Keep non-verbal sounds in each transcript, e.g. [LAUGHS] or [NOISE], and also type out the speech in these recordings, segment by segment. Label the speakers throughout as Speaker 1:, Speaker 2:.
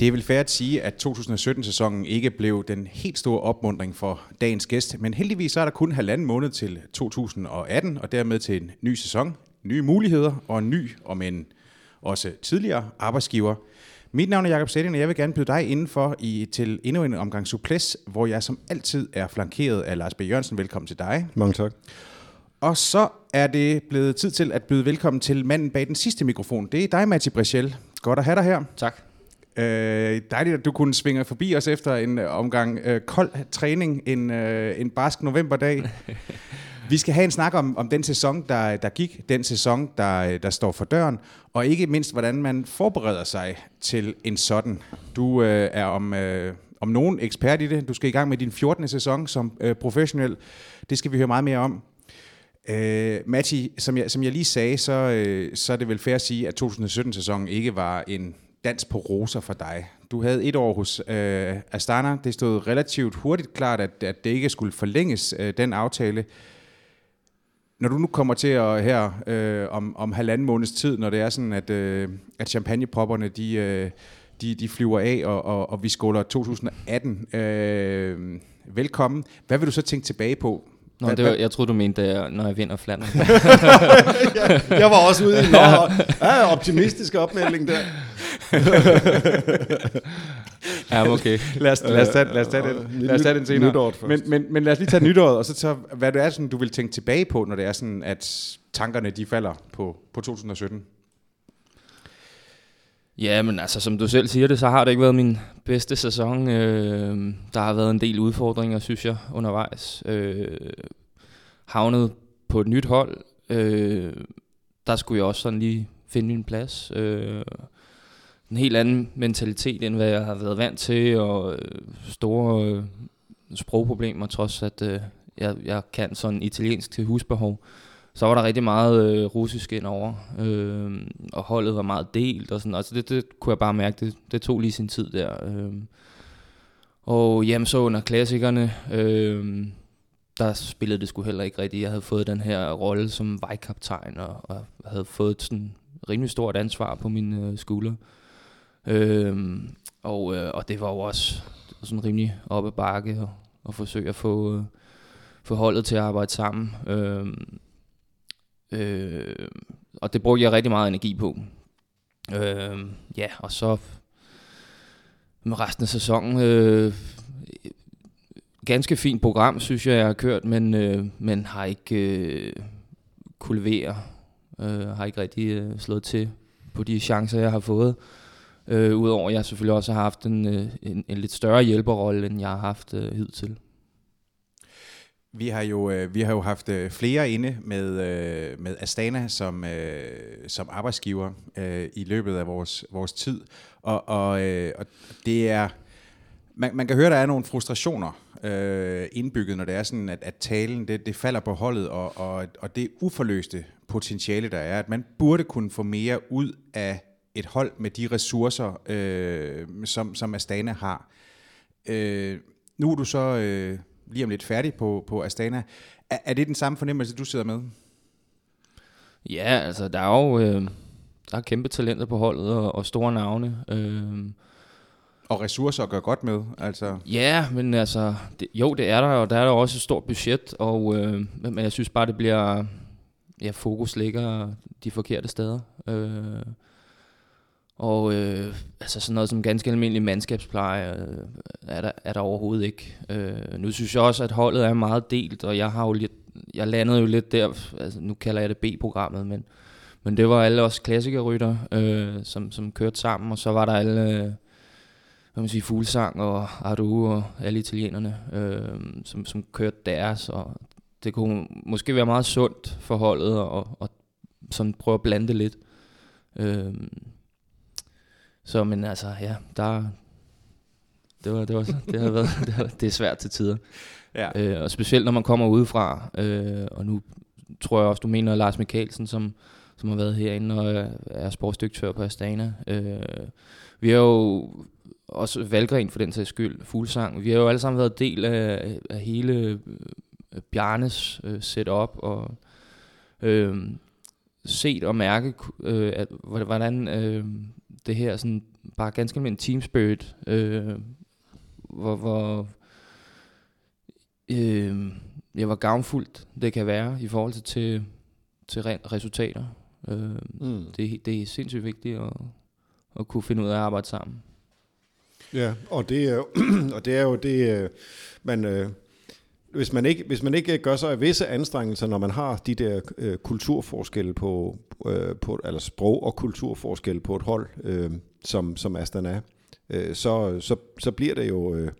Speaker 1: Det er vel fair at sige, at 2017-sæsonen ikke blev den helt store opmundring for dagens gæst, men heldigvis er der kun halvanden måned til 2018, og dermed til en ny sæson, nye muligheder og en ny, om en også tidligere arbejdsgiver. Mit navn er Jakob Sætting, og jeg vil gerne byde dig indenfor i, til endnu en omgang suples, hvor jeg som altid er flankeret af Lars B. Jørgensen. Velkommen til dig.
Speaker 2: Mange tak.
Speaker 1: Og så er det blevet tid til at byde velkommen til manden bag den sidste mikrofon. Det er dig, Matti Brechel. Godt at have dig her.
Speaker 3: Tak.
Speaker 1: Øh, dejligt, at du kunne svinge forbi os efter en øh, omgang øh, kold træning en, øh, en barsk novemberdag. [LAUGHS] Vi skal have en snak om, om den sæson, der, der gik, den sæson, der, der står for døren, og ikke mindst, hvordan man forbereder sig til en sådan. Du øh, er om, øh, om nogen ekspert i det. Du skal i gang med din 14. sæson som øh, professionel. Det skal vi høre meget mere om. Øh, Matti, som jeg, som jeg lige sagde, så, øh, så er det vel fair at sige, at 2017-sæsonen ikke var en dans på roser for dig. Du havde et år hos øh, Astana. Det stod relativt hurtigt klart, at, at det ikke skulle forlænges, øh, den aftale. Når du nu kommer til at her øh, om, om halvanden måneds tid, når det er sådan, at, øh, at champagnepropperne de, øh, de, de flyver af, og, og, og vi skåler 2018 øh, velkommen. Hvad vil du så tænke tilbage på?
Speaker 3: Nå, det var, jeg troede, du mente, når jeg vinder Flandern. [LAUGHS]
Speaker 2: jeg, jeg var også ude i [LAUGHS] en ja, optimistisk opmelding der.
Speaker 3: Ja, okay.
Speaker 1: Lad os, lad os, tage, lad os tage, den, lad os tage den senere. Men, men, men lad os lige tage nytåret, og så tage, hvad det er, sådan, du vil tænke tilbage på, når det er sådan, at tankerne de falder på, på 2017.
Speaker 3: Ja, men altså, som du selv siger det, så har det ikke været min bedste sæson. Øh, der har været en del udfordringer, synes jeg, undervejs. Øh, havnet på et nyt hold. Øh, der skulle jeg også sådan lige finde min plads. Øh, en helt anden mentalitet, end hvad jeg har været vant til, og øh, store øh, sprogproblemer, trods at øh, jeg, jeg kan sådan italiensk til husbehov. Så var der rigtig meget øh, russisk indover, øh, og holdet var meget delt, og sådan, altså det, det kunne jeg bare mærke, det, det tog lige sin tid der. Øh. Og jamen så under klassikerne, øh, der spillede det sgu heller ikke rigtigt. Jeg havde fået den her rolle som vejkaptajn, og, og havde fået sådan rimelig stort ansvar på mine øh, skuldre. Øh, Øhm, og, øh, og det var jo også var sådan rimelig op ad bakke, og, og forsøge at få, øh, få holdet til at arbejde sammen. Øhm, øh, og det brugte jeg rigtig meget energi på. Øh, ja, og så med resten af sæsonen, øh, ganske fint program, synes jeg, jeg har kørt, men, øh, men har ikke øh, kunne levere. Øh, har ikke rigtig øh, slået til på de chancer, jeg har fået. Øh, Øh, Udover at jeg selvfølgelig også har haft en, øh, en, en lidt større hjælperrolle, end jeg har haft øh, hidtil.
Speaker 1: Vi har jo øh, vi har jo haft øh, flere inde med øh, med Astana som øh, som arbejdsgiver øh, i løbet af vores vores tid og og, øh, og det er man, man kan høre der er nogle frustrationer øh, indbygget når det er sådan at, at talen det, det falder på holdet og, og og det uforløste potentiale der er at man burde kunne få mere ud af et hold med de ressourcer øh, som som Astana har. Øh, nu er du så øh, lige om lidt færdig på, på Astana. Er, er det den samme fornemmelse, du sidder med?
Speaker 3: Ja, altså der er jo øh, der er kæmpe talenter på holdet og, og store navne. Øh,
Speaker 1: og ressourcer at gøre godt med, altså.
Speaker 3: Ja, men altså, det, jo, det er der, og der er der også et stort budget, og, øh, men jeg synes bare, det bliver, ja, fokus ligger de forkerte steder. Øh, og øh, altså sådan noget som ganske almindelig mandskabspleje øh, er, der, er der overhovedet ikke. Øh, nu synes jeg også, at holdet er meget delt, og jeg har jo lidt, jeg landede jo lidt der, altså nu kalder jeg det B-programmet, men, men det var alle os klassikerrytter, øh, som, som kørte sammen, og så var der alle, øh, hvad man siger, Fuglsang og Ardu og alle italienerne, øh, som, som kørte deres, og det kunne måske være meget sundt for holdet, og, og sådan prøve at blande det lidt. Øh, så men altså, ja, der, det, var, det, var, det, har været, [LAUGHS] det, har, det er svært til tider. Ja. Øh, og specielt når man kommer udefra, øh, og nu tror jeg også, du mener Lars Mikkelsen, som, som har været herinde og er sportsdirektør på Astana. Øh, vi har jo også Valgren for den sags skyld, Fuglsang. Vi har jo alle sammen været del af, af hele øh, Bjarnes øh, setup, og øh, set og mærke, øh, at, hvordan øh, det her sådan bare ganske almindelig team spirit, øh, hvor, hvor øh, ja, hvor gavnfuldt det kan være i forhold til, til, til rent resultater. Øh,
Speaker 2: Mm.
Speaker 3: det, det er sindssygt vigtigt at, at kunne finde ud af at arbejde sammen.
Speaker 2: Ja, og det er jo, [CLEARS THROAT] og det er jo det, øh, man, øh, hvis man ikke, hvis man ikke gør sig visse anstrengelser, når man har de der øh, kulturforskelle på, øh, på, eller sprog- og kulturforskelle på et hold, øh, som, som Aston er, øh, så, så, så bliver det jo, øh,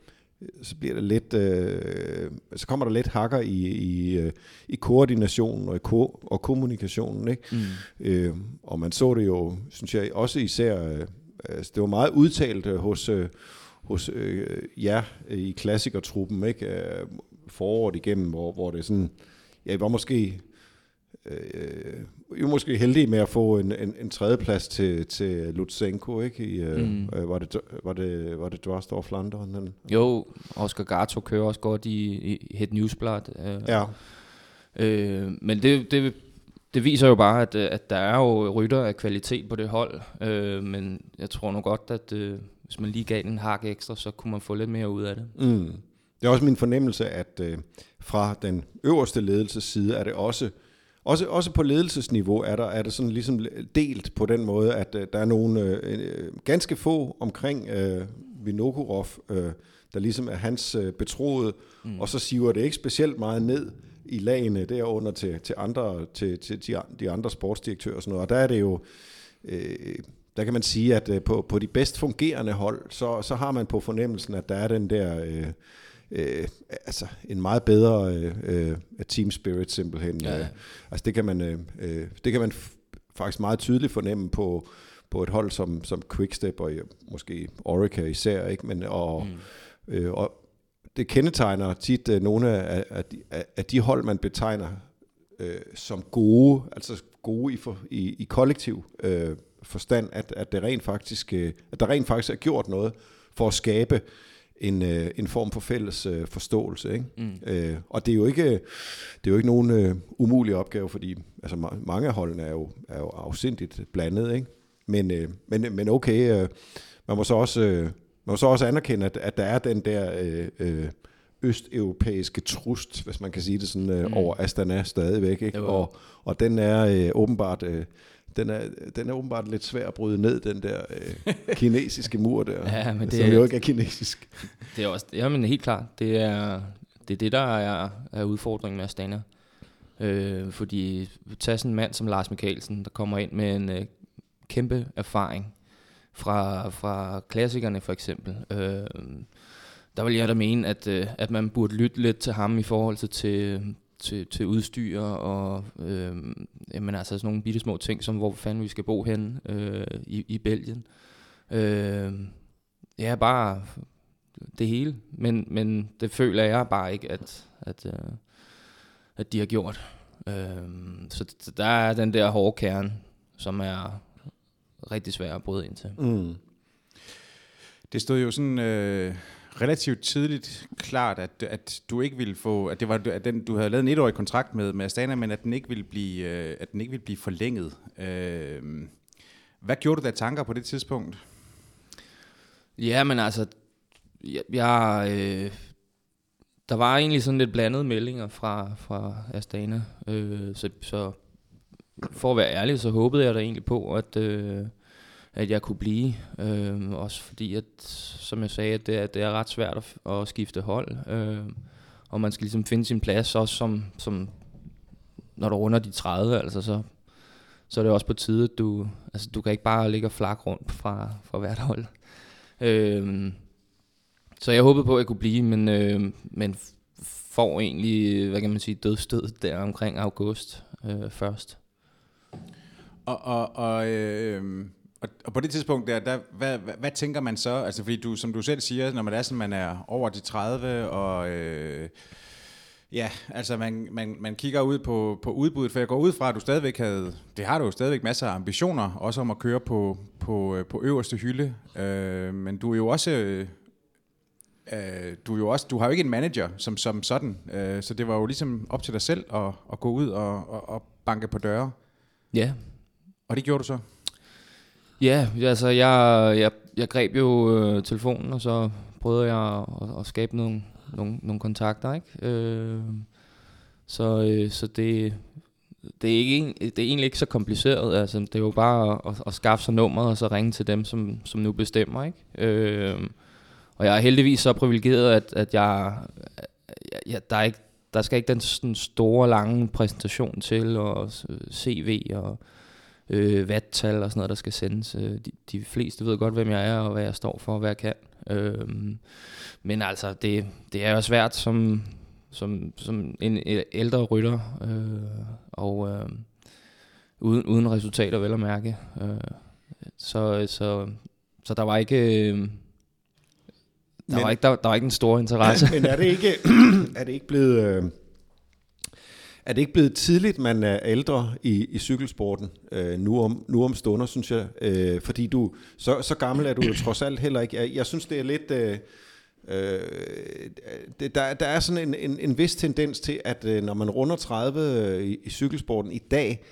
Speaker 2: så bliver det lidt, øh, så kommer der lidt hakker i, i, øh, i koordinationen og i ko- og kommunikationen, ikke?
Speaker 3: Mm.
Speaker 2: Øh, og man så det jo, synes jeg, også især, øh, altså, det var meget udtalt øh, hos, øh, hos øh, jer øh, i klassikertruppen, ikke? Foråret igennem, hvor, hvor det sådan, ja, var måske, øh, I var måske heldige med at få en, en, en tredjeplads til, til Lutsenko, ikke? I, øh,
Speaker 3: Mm.
Speaker 2: øh, var, det, var, det, var det Drosdorf Flandern? Han,
Speaker 3: Jo, Oscar Gato kører også godt i, i Het Newsblad. Øh,
Speaker 2: ja,
Speaker 3: Øh, men det, det, det viser jo bare, at, at der er jo rytter af kvalitet på det hold. Øh, men jeg tror nu godt, at øh, hvis man lige gav den en hak ekstra, så kunne man få lidt mere ud af det.
Speaker 2: Mm. Det er også min fornemmelse, at øh, fra den øverste ledelses side er det også, også, også på ledelsesniveau er der er det sådan ligesom delt på den måde, at øh, der er nogle øh, øh, ganske få omkring øh, Vinokurov, øh, der ligesom er hans øh, betroede, mm. og så siver det ikke specielt meget ned i lagene derunder til, til, andre, til, til de, de andre sportsdirektører og sådan noget. Og der er det jo, øh, der kan man sige, at øh, på, på de bedst fungerende hold, så, så har man på fornemmelsen, at der er den der, øh, øh, altså en meget bedre øh, øh, team spirit simpelthen.
Speaker 3: Ja, ja.
Speaker 2: Øh, altså det kan man, øh, øh, det kan man faktisk meget tydeligt fornemme på, på et hold som, som Quickstep og øh, måske Orica især, ikke? Men, og, mm. øh, og det kendetegner tit øh, nogle af, af, de, af, af de hold, man betegner øh, som gode, altså gode i, for, i, i kollektiv øh, forstand, at, at, det rent faktisk, øh, at der rent faktisk er gjort noget for at skabe en, øh, en form for fælles øh, forståelse. Ikke?
Speaker 3: Mm.
Speaker 2: Øh, og det er jo ikke, det er jo ikke nogen øh, umulig opgave, fordi altså, ma- mange af holdene er jo, er jo afsindigt blandet. Ikke? Men, øh, men, men okay, øh, man må så også, øh, man må så også anerkende, at, at der er den der øh, øh, østeuropæiske trust, hvis man kan sige det sådan, øh,
Speaker 3: Mm.
Speaker 2: over Astana stadigvæk. Ikke?
Speaker 3: Jo.
Speaker 2: Og, og den er øh, åbenbart... Øh, den er, den er åbenbart lidt svær at bryde ned, den der øh, [LAUGHS] kinesiske mur der,
Speaker 3: Ja, men det
Speaker 2: som
Speaker 3: er-
Speaker 2: jo ikke er kinesisk.
Speaker 3: Det er også, jamen helt klart, det er det, er det der er, er udfordringen med Astana. Øh, fordi tag sådan en mand som Lars Mikkelsen, der kommer ind med en øh, kæmpe erfaring fra, fra klassikerne for eksempel. Øh, der vil jeg da mene, at, øh, at man burde lytte lidt til ham i forhold til, til, til, til udstyr og øh, jamen altså sådan nogle bitte små ting, som hvor fanden vi skal bo hen øh, i, i Belgien. Øh, ja, bare det hele, men, men det føler jeg bare ikke, at, at, øh, at de har gjort. Øh, så, så der er den der hårde kerne, som er rigtig svær at bryde ind til.
Speaker 2: Mm.
Speaker 1: Det stod jo sådan øh, relativt tidligt klart, at, at du ikke ville få, at det var at den, du havde lavet en etårig kontrakt med, med Astana, men at den ikke ville blive, øh, at den ikke ville blive forlænget. Øh, hvad gjorde du der tanker på det tidspunkt?
Speaker 3: Ja, men altså, jeg, jeg øh, der var egentlig sådan lidt blandede meldinger fra, fra Astana, øh, så, så for at være ærlig, så håbede jeg da egentlig på, at, øh, at jeg kunne blive. Øh, også fordi, at, som jeg sagde, at det er, det er ret svært at, at skifte hold, øh, og man skal ligesom finde sin plads, også som, som når du runder de 30, altså så, så er det også på tide, at du, altså, du kan ikke bare ligge og flak rundt fra, fra hvert hold. Øh, så jeg håbede på, at jeg kunne blive, men, øh, men får egentlig, hvad kan man sige, dødstød der omkring august øh, først.
Speaker 1: Og, og, og, øh, og, og på det tidspunkt der, der hvad, hvad, hvad tænker man så? Altså fordi du, som du selv siger, når man er sådan, man er over de 30, og øh, ja, altså man, man, man kigger ud på, på udbuddet, for jeg går ud fra, at du stadigvæk havde, det har du jo stadigvæk masser af ambitioner, også om at køre på, på, øh, på øverste hylde, øh, men du er jo også... Øh, øh, du, er jo også, du har jo ikke en manager som, som sådan, øh, så det var jo ligesom op til dig selv at, at gå ud og, og, og banke på døre.
Speaker 3: Ja,
Speaker 1: Og det gjorde du så?
Speaker 3: Ja, altså jeg, jeg, jeg greb jo øh, telefonen, og så prøvede jeg at, at skabe nogle, nogle, nogle kontakter, ikke? Øh, så, øh, så det, det, er ikke, det er egentlig ikke så kompliceret. Altså, det er jo bare at, at skaffe sig nummeret, og så ringe til dem, som, som nu bestemmer, ikke? Øh, og jeg er heldigvis så privilegeret, at, at jeg, jeg, der, er ikke, der skal ikke den sådan store, lange præsentation til, og CV og øh, vattal og sådan noget, der skal sendes. Øh, de, de fleste ved godt, hvem jeg er, og hvad jeg står for, og hvad jeg kan. Øh, men altså, det, det er jo svært som, som, som en ældre rytter, øh, og øh, uden, uden resultater vel at mærke. Øh, så, så, så der var ikke... Øh, der, men, var ikke, der, der var ikke en stor interesse. [LAUGHS]
Speaker 2: Men er det ikke, [CLEARS THROAT] er det ikke blevet... Øh, er det ikke blevet tidligt, man er ældre i, i cykelsporten øh, nu, om, nu om stunder, synes jeg? Øh, fordi du, så, så gammel er du jo trods alt heller ikke. Jeg, jeg synes, det er lidt... Øh, øh, det, der, der er sådan en, en, en vis tendens til, at øh, når man runder 30 øh, i, i cykelsporten i dag,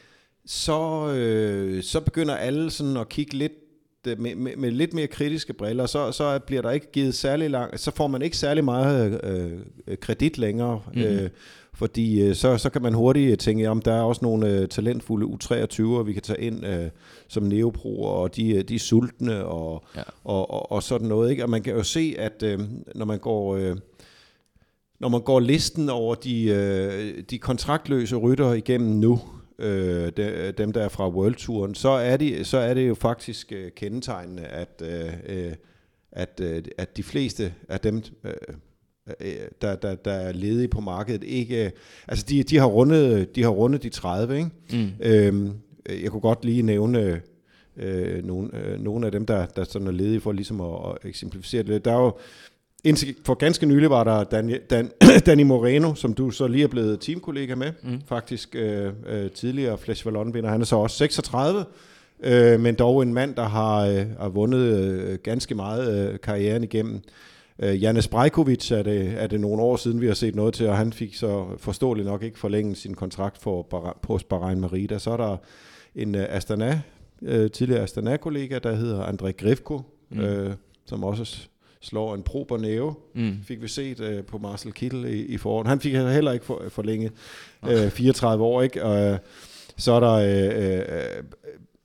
Speaker 2: så, øh, så begynder alle sådan at kigge lidt øh, med, med, med lidt mere kritiske briller, så, så bliver der ikke givet særlig lang, så får man ikke særlig meget øh, kredit længere. Mm-hmm. Øh, fordi øh, så, så kan man hurtigt tænke, om der er også nogle øh, talentfulde U23'ere, vi kan tage ind øh, som neoproer, og de, øh, de er sultne og, ja. og, og, og sådan noget. Ikke? Og man kan jo se, at øh, når man går... Øh, når man går listen over de, øh, de kontraktløse ryttere igennem nu, øh, de, dem der er fra World Touren, så er, de, så er det jo faktisk øh, kendetegnende, at, øh, øh at, øh, at de fleste af dem, øh, Øh, der, der, der er ledige på markedet. Ikke, altså de, de, har rundet, de har rundet de 30, ikke? Mm. Øhm, jeg kunne godt lige nævne øh, nogle, øh, nogle af dem, der, der sådan er ledige for ligesom at, at eksemplificere det. Der er jo, indtil for ganske nylig var der Dan, Dan, [COUGHS] Danny Moreno, som du så lige er blevet teamkollega med, mm. faktisk øh, øh, tidligere Flash Vallon vinder. Han er så også 36, øh, men dog en mand, der har, øh, har vundet øh, ganske meget øh, karrieren igennem. Uh, Janis Brajkovic er det, er det nogle år siden, vi har set noget til, og han fik så forståeligt nok ikke forlænget sin kontrakt for på Bahrain Merida. Så er der en uh, Astana, uh, tidligere Astana-kollega, der hedder André Grifko, mm. uh, som også slår en prober næve, mm. fik vi set uh, på Marcel Kittel i, i foråret. Han fik heller ikke for, forlænget uh, 34 år, ikke? Og, uh, så er der, uh, uh,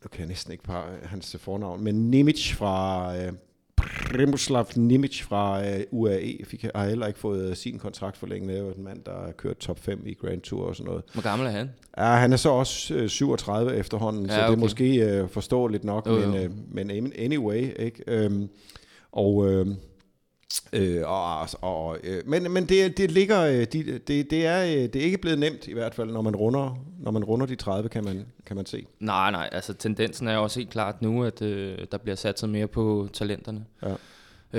Speaker 2: okay, jeg næsten ikke par hans fornavn, men Nimic fra Primoslav Nimic fra øh, UAE fik, har heller ikke fået uh, sin kontrakt forlænget. Det er jo en mand, der har kørt top 5 i Grand Tour og sådan noget.
Speaker 3: Hvor gammel er han?
Speaker 2: Ja, han er så også uh, 37 efterhånden, ja, så okay. det er måske forståeligt nok, jo, jo. men, men anyway, ikke? Um, og... Uh, Øh, og, og, øh, men men det, det ligger, øh, det, det, det, er, øh, det er ikke blevet nemt i hvert fald, når man runder, når man runder de 30, kan man, kan man se.
Speaker 3: Nej, nej, altså tendensen er også helt klart nu, at øh, der bliver sat mere på talenterne. Ja.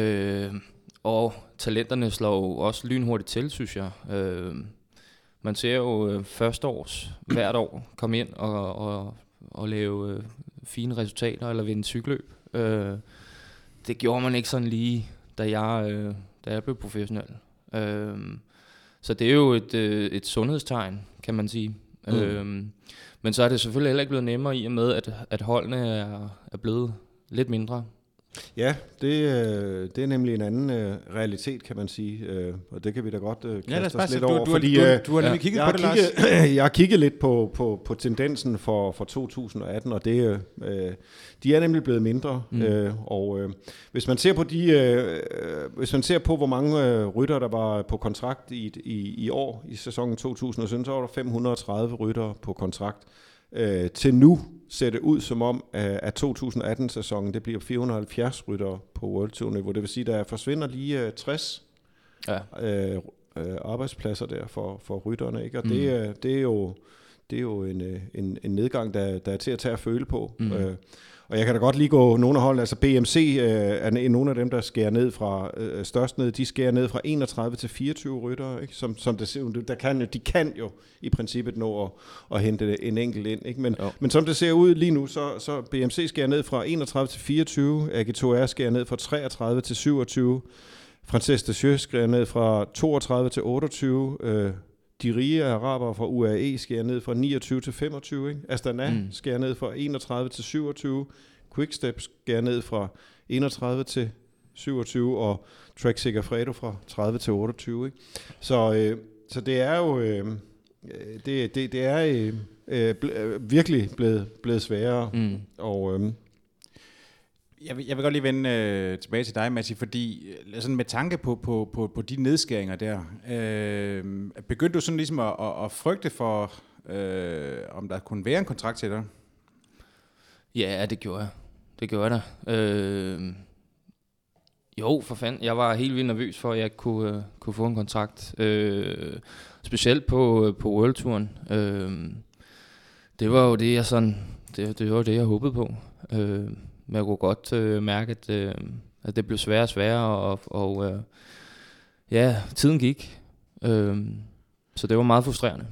Speaker 3: Øh, og talenterne slår jo også lynhurtigt til, synes jeg. Øh, man ser jo øh, første års hvert år komme ind og, og, og lave øh, fine resultater eller vinde cykelløb. Øh, det gjorde man ikke sådan lige da jeg, øh, da jeg blev professionel. Øh, så det er jo et, øh, et sundhedstegn, kan man sige. Mm. Øh, men så er det selvfølgelig heller ikke blevet nemmere i og med, at, at holdene er, er blevet lidt mindre.
Speaker 2: Ja, det, øh, det er nemlig en anden øh, realitet, kan man sige, øh, og det kan vi da godt kaste ja, os lidt du, over.
Speaker 1: Du, fordi, du, du, du har nemlig kigget
Speaker 2: på
Speaker 1: det,
Speaker 2: kigget, Lars. [CLEARS THROAT] jeg har kigget lidt på, på, på tendensen for, for 2018, og det, øh, de er nemlig blevet mindre. Mm. Øh, og øh, hvis man ser på de, øh, hvis man ser på hvor mange øh, rytter der var på kontrakt i, i, i år i sæsonen 2017, så var der 530 rytter på kontrakt. Øh, til nu ser det ud som om, at 2018-sæsonen det bliver 470 rytter på World Tour niveau. Det vil sige, der forsvinder lige 60 ja. øh, øh, arbejdspladser der for, for rytterne. Ikke? Og mm. det, det er jo det er jo en, en, en nedgang, der, der er til at tage at føle på. Mm. Øh, og jeg kan da godt lige gå nogle af holdene, altså BMC øh, er nogle af dem, der skærer ned fra, øh, størst ned, de skærer ned fra 31 til 24 rytter, ikke? Som, som det ser ud, der kan jo, de kan jo i princippet nå at, at hente en enkelt ind, ikke? Men, men som det ser ud lige nu, så, så BMC skærer ned fra 31 til 24, AG2R skærer ned fra 33 til 27, Frances de skærer ned fra 32 til 28, øh, de rige araber fra UAE skærer ned fra 29 til 25. Ikke? Astana mm. skærer ned fra 31 til 27. Quickstep skærer ned fra 31 til 27, og Trek Segafredo fra 30 til 28. Ikke? Så, øh, så det er jo øh, det, det, det er øh, øh, ble, øh, virkelig blevet, blevet sværere.
Speaker 3: Mm.
Speaker 2: Og, øh,
Speaker 1: jeg vil, jeg vil godt lige vende øh, tilbage til dig, Matti, fordi øh, sådan med tanke på, på, på, på de nedskæringer der, øh, begyndte du sådan ligesom at, at, at frygte for, øh, om der kunne være en kontrakt til dig?
Speaker 3: Ja, det gjorde jeg. Det gjorde jeg da. Øh, jo, for fanden. Jeg var helt vildt nervøs for, at jeg kunne, øh, kunne få en kontrakt. Øh, specielt på, øh, på Worldturen. Øh, det var jo det, jeg sådan... Det, det var det, jeg håbede på. Øh, men jeg kunne godt øh, mærke, at, øh, at det blev sværere og sværere, og, og øh, ja, tiden gik. Øh, så det var meget frustrerende.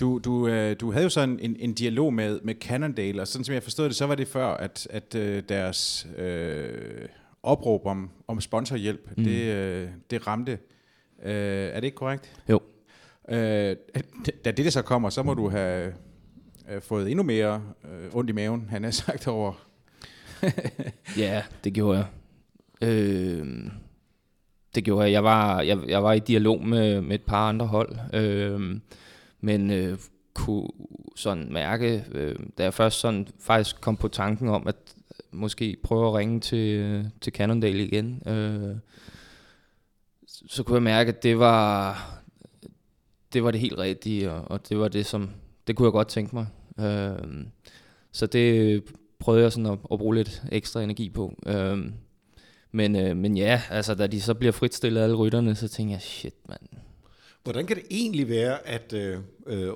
Speaker 1: Du, du, øh, du havde jo sådan en, en dialog med, med Cannondale, og sådan som jeg forstod det, så var det før, at, at øh, deres øh, opråb om, om sponsorhjælp. Mm. det, øh, det ramte. Øh, er det ikke korrekt?
Speaker 3: Jo.
Speaker 1: Øh, da det der så kommer, så må du have øh, fået endnu mere øh, ondt i maven, han har sagt over. [LAUGHS]
Speaker 3: Ja, det gjorde jeg. Øh, det gjorde jeg. Jeg var, jeg, jeg var i dialog med, med et par andre hold, øh, men øh, kunne sådan mærke, øh, da jeg først sådan faktisk kom på tanken om, at måske prøve at ringe til, til Cannondale igen, øh, så kunne jeg mærke, at det var, det var det helt rigtige, og, og det var det, som det kunne jeg godt tænke mig. Øh, så det prøvede jeg sådan at, at bruge lidt ekstra energi på. Øhm, men, øh, men ja, altså da de så bliver fritstillet alle rytterne, så tænker jeg, shit mand.
Speaker 2: Hvordan kan det egentlig være, at... Øh, øh,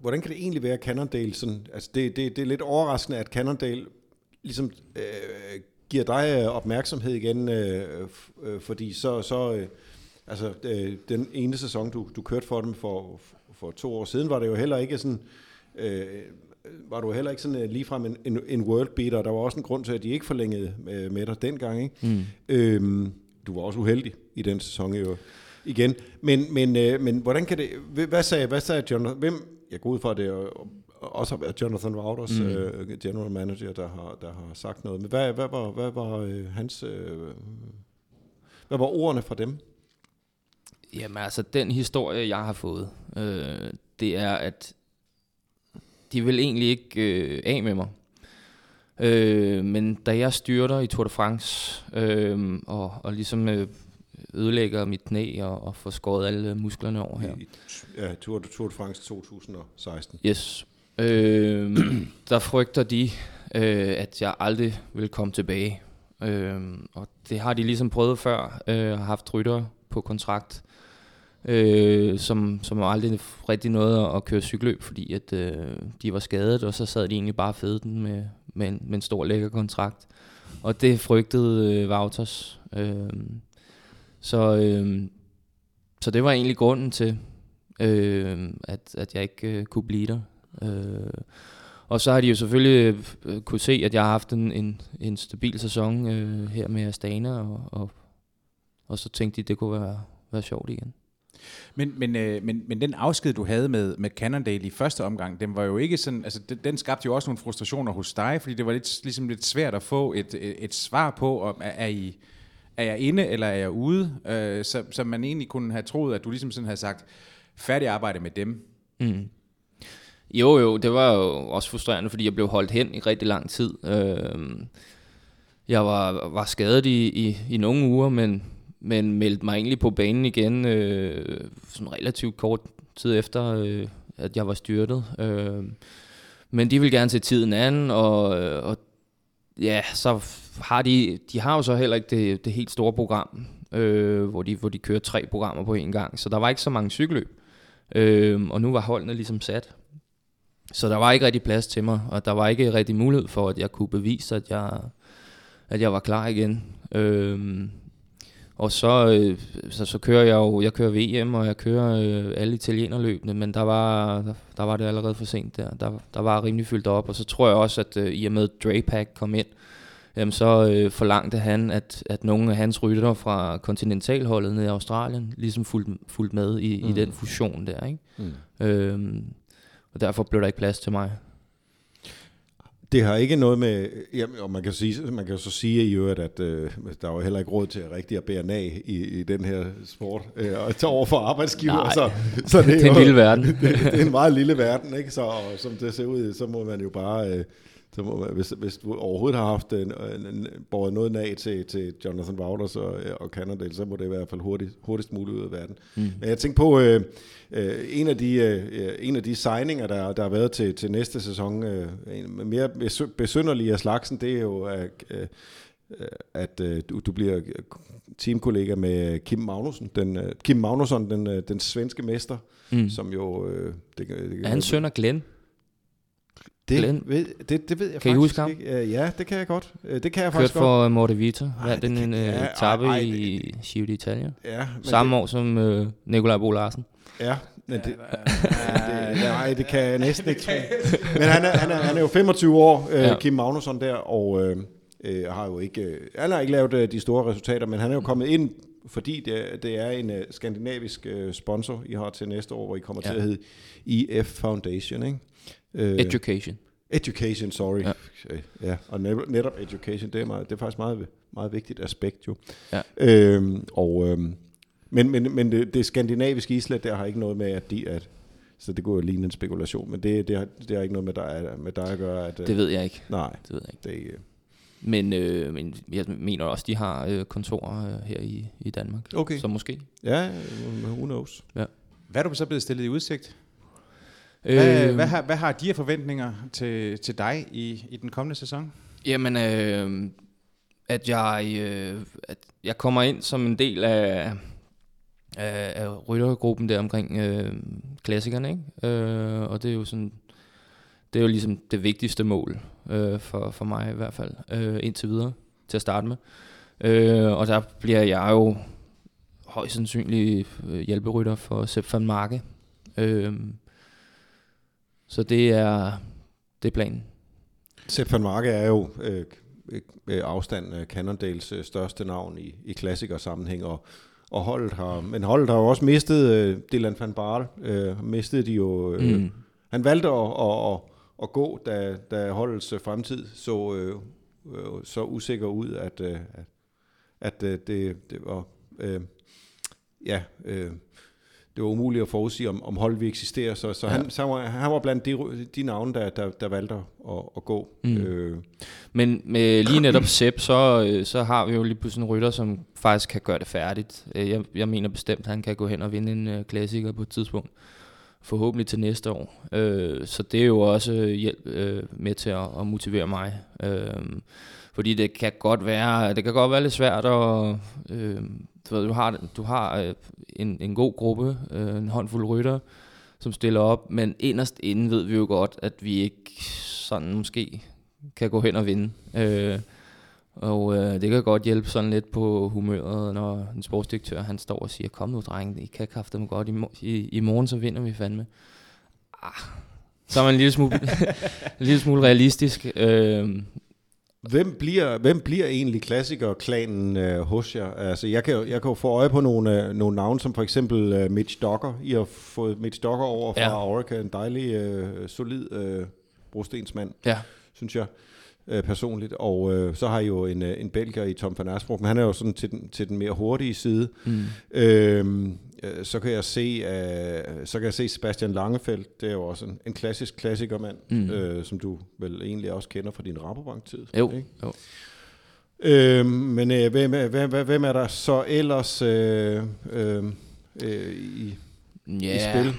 Speaker 2: hvordan kan det egentlig være, at Cannondale sådan... Altså, det, det, det er lidt overraskende, at Cannondale ligesom øh, giver dig øh, opmærksomhed igen, øh, øh, fordi så... så øh, altså, øh, den ene sæson, du, du kørte for dem for, for to år siden, var det jo heller ikke sådan... Øh, var du heller ikke sådan øh, ligefrem en, en, en world beater. Der var også en grund til, at de ikke forlængede med, med dig dengang. Ikke?
Speaker 3: Mm.
Speaker 2: Øhm, du var også uheldig i den sæson jo igen. Men, men, øh, men hvordan kan det... Hvad sagde, hvad sagde Jonathan? Hvem, jeg går ud fra, det er- også har været Jonathan Wouters, mm. øh, general manager, der har, der har sagt noget. Men hvad, hvad var, hvad var øh, hans... Øh, hvad var ordene fra dem?
Speaker 3: Jamen altså, den historie, jeg har fået, øh, det er, at de vil egentlig ikke øh, af med mig. Øh, men da jeg styrter i Tour de France, øh, og, og ligesom øh, ødelægger mit knæ og, og får skåret alle musklerne over her,
Speaker 2: I, ja, Tour, de- Tour de France 2016.
Speaker 3: Yes. Øh, [CLEARS THROAT] der frygter de, øh, at jeg aldrig vil komme tilbage. Øh, og det har de ligesom prøvet før, øh, har haft rytter på kontrakt, øh, som, som aldrig rigtig nåede at, at køre cykelløb, fordi at, øh, de var skadet, og så sad de egentlig bare fede den med, med, en, med en stor lækker kontrakt. Og det frygtede øh, Wouters. Øh, så, øh, så det var egentlig grunden til, øh, at, at jeg ikke øh, kunne blive der. Øh, og så har de jo selvfølgelig øh, kunne se, at jeg har haft en, en, en stabil sæson øh, her med Astana, og, og, og så tænkte de, det kunne være, være sjovt igen.
Speaker 1: Men, men, øh, men, men den afsked, du havde med, med Cannondale i første omgang, den var jo ikke sådan, altså den, den skabte jo også nogle frustrationer hos dig, fordi det var lidt, ligesom lidt svært at få et, et, et svar på, om er, er, I, er jeg inde eller er jeg ude, øh, så, så man egentlig kunne have troet, at du ligesom sådan havde sagt, færdig arbejde med dem.
Speaker 3: Mm. Jo, jo, det var jo også frustrerende, fordi jeg blev holdt hen i rigtig lang tid. Øh, jeg var, var skadet i, i, i nogle uger, men, men meldte mig egentlig på banen igen øh, sådan relativt kort tid efter, øh, at jeg var styrtet. Øh, men de vil gerne se tiden an, og, øh, og ja, så har de, de har jo så heller ikke det, det helt store program, øh, hvor, de, hvor de kører tre programmer på en gang, så der var ikke så mange cykelløb. Øh, og nu var holdene ligesom sat. Så der var ikke rigtig plads til mig, og der var ikke rigtig mulighed for, at jeg kunne bevise, at jeg, at jeg var klar igen. Øh, og så, øh, så, så kører jeg jo, jeg kører VM, og jeg kører øh, alle italienerløbene, men der var, der, der var det allerede for sent der. Der, der var rimelig fyldt op, og så tror jeg også, at øh, i og med Drapac kom ind, jamen så øh, forlangte han, at, at nogle af hans rytter fra kontinentalholdet nede i Australien ligesom fulgte, fulgte med i, mm. i den fusion der, ikke?
Speaker 2: Mm.
Speaker 3: Øhm, og derfor blev der ikke plads til mig.
Speaker 2: Det har ikke noget med, jamen, og man kan, sige, man kan jo så sige i øvrigt, at øh, der er jo heller ikke råd til rigtig at bære nag i, i den her sport, øh, og tage over for arbejdsgiver. Så, så [LAUGHS] det,
Speaker 3: det er en
Speaker 2: jo,
Speaker 3: lille verden. [LAUGHS]
Speaker 2: det, det er en meget lille verden, ikke? Så og som det ser ud, så må man jo bare, øh, så må hvis, hvis du overhovedet har haft en, en, en, båret noget nag til, til Jonathan Wouters og, og Cannondale, så må det i hvert fald hurtigt, hurtigst muligt ud af verden. Mm. Men jeg tænker på, øh, øh, en, af de, øh, en af de signinger, der, der har været til, til næste sæson, øh, en mere besynderlige af slagsen, det er jo, at, øh, at øh, du, du bliver teamkollega med Kim Magnussen, den, øh, Kim Magnusson, den, øh, den svenske mester, mm. som jo... Øh, det, det,
Speaker 3: hans søn og Glenn?
Speaker 2: Det,
Speaker 3: Glenn?
Speaker 2: ved, det, det ved jeg
Speaker 3: Kan I
Speaker 2: faktisk
Speaker 3: huske ham?
Speaker 2: ikke. Øh, Ja, det kan jeg godt. Øh, Det kan jeg
Speaker 3: Kørt
Speaker 2: faktisk godt.
Speaker 3: for Morte Vita. Vandt
Speaker 2: det
Speaker 3: en
Speaker 2: ja,
Speaker 3: uh,
Speaker 2: ej,
Speaker 3: etape
Speaker 2: ej,
Speaker 3: i Giro d'Italia.
Speaker 2: Ja, men
Speaker 3: Samme år som uh, Nikolaj Bo Larsen.
Speaker 2: Det, ja, men det, [LAUGHS] det, nej, det kan jeg næsten ikke tro. [LAUGHS] Men han er, han er, han er jo 25 år, øh,
Speaker 3: Ja.
Speaker 2: Kim Magnusson der, og øh, øh, har jo ikke, øh, han har ikke lavet øh, de store resultater, men han er jo kommet ind, fordi det, det er en øh, skandinavisk øh, sponsor, I har til næste år, hvor I kommer ja.
Speaker 3: Ja.
Speaker 2: til at hedde EF Foundation, ikke? Øh,
Speaker 3: Education.
Speaker 2: Education, sorry. Ja.
Speaker 3: Ja.
Speaker 2: ja. Og netop, netop education, det er, meget, det er faktisk meget, meget vigtigt aspekt jo.
Speaker 3: Ja.
Speaker 2: Øhm, og, øhm, men men, men det, det skandinaviske islet, der har ikke noget med, at de... At, så det kunne jo ligne en spekulation, men det, det, har, det har ikke noget med dig, med dig at gøre. At, øh,
Speaker 3: Det ved jeg ikke.
Speaker 2: Nej,
Speaker 3: Det ved jeg ikke.
Speaker 2: det, øh,
Speaker 3: Men, øh, men jeg mener også, de har øh, kontorer øh, her i, i Danmark.
Speaker 2: Okay.
Speaker 3: Så måske.
Speaker 2: ja, who knows.
Speaker 1: Hvad er du så blevet stillet i udsigt? Hvad,
Speaker 3: Øh,
Speaker 1: hvad, har, hvad har de af forventninger til, til dig i, i den kommende sæson?
Speaker 3: Jamen, øh, at jeg, øh, at jeg kommer ind som en del af, af, af ryttergruppen der omkring øh, klassikerne, ikke? Øh, og det er jo sådan, det er jo ligesom det vigtigste mål øh, for, for mig i hvert fald, øh, indtil videre, til at starte med. Øh, og der bliver jeg jo højst sandsynligt øh, hjælperytter for Sepp van Marke. Øh, så det er, det er planen.
Speaker 2: Sepp van Marke er jo øh, øh, afstand øh, Cannondales øh, største navn i, i klassikersammenhæng, og, og holdet har, men holdet har jo også mistet øh, Dylan van Baarle, øh, mistede de jo, øh, mm. han valgte at, at, at, at gå, da, da holdets øh, fremtid så, øh, øh, så usikker ud, at, øh, at, at øh, det, det var, øh, ja, øh, det var umuligt at forudsige, om, om holdet vi eksisterer, så, så, ja. han, så han, var, han var blandt de, de navne, der, der, der valgte at, at gå. Mm. Øh,
Speaker 3: Men med lige netop Sepp, så, øh, så har vi jo lige pludselig en rytter, som faktisk kan gøre det færdigt. Øh, Jeg, jeg mener bestemt, at han kan gå hen og vinde en øh, klassiker på et tidspunkt. Forhåbentlig til næste år. Øh, så det er jo også hjælp øh, med til at, at motivere mig. Øh, fordi det kan godt være, det kan godt være lidt svært at... Øh, du, ved, du har, du har øh, en, en god gruppe, øh, en håndfuld rytter, som stiller op, men inderst inden ved vi jo godt, at vi ikke sådan måske kan gå hen og vinde. Øh, og øh, det kan godt hjælpe sådan lidt på humøret, når en sportsdirektør han står og siger, kom nu drenge, I kan kræfte dem godt, i, i, i morgen så vinder vi fandme. Ah, så er man en lille smule, [LAUGHS] en lille smule realistisk. Øh,
Speaker 2: Hvem bliver, hvem bliver egentlig klassikerklanen øh, hos jer? Altså, jeg kan, jeg kan jo få øje på nogle, øh, nogle navne, som for eksempel øh, Mitch Docker. I har fået Mitch Docker over fra
Speaker 3: Ja.
Speaker 2: Orica, en dejlig, øh, solid øh, brostensmand,
Speaker 3: ja,
Speaker 2: synes jeg øh, personligt. Og øh, så har I jo en, øh, en belgier i Tom van Asbroek, men han er jo sådan til den, til den mere hurtige side.
Speaker 3: mm.
Speaker 2: Øhm, øh, så kan jeg se, øh, så kan jeg se Sebastian Langefeldt, det er jo også en, en klassisk klassikermand,
Speaker 3: Mm.
Speaker 2: øh, som du vel egentlig også kender fra din Rabobank-tid.
Speaker 3: jo,
Speaker 2: ikke?
Speaker 3: jo.
Speaker 2: Øhm, men øh, hvem, er, hvem, hvem, er der så ellers øh, øh, øh, i,
Speaker 3: Ja,
Speaker 2: i spil?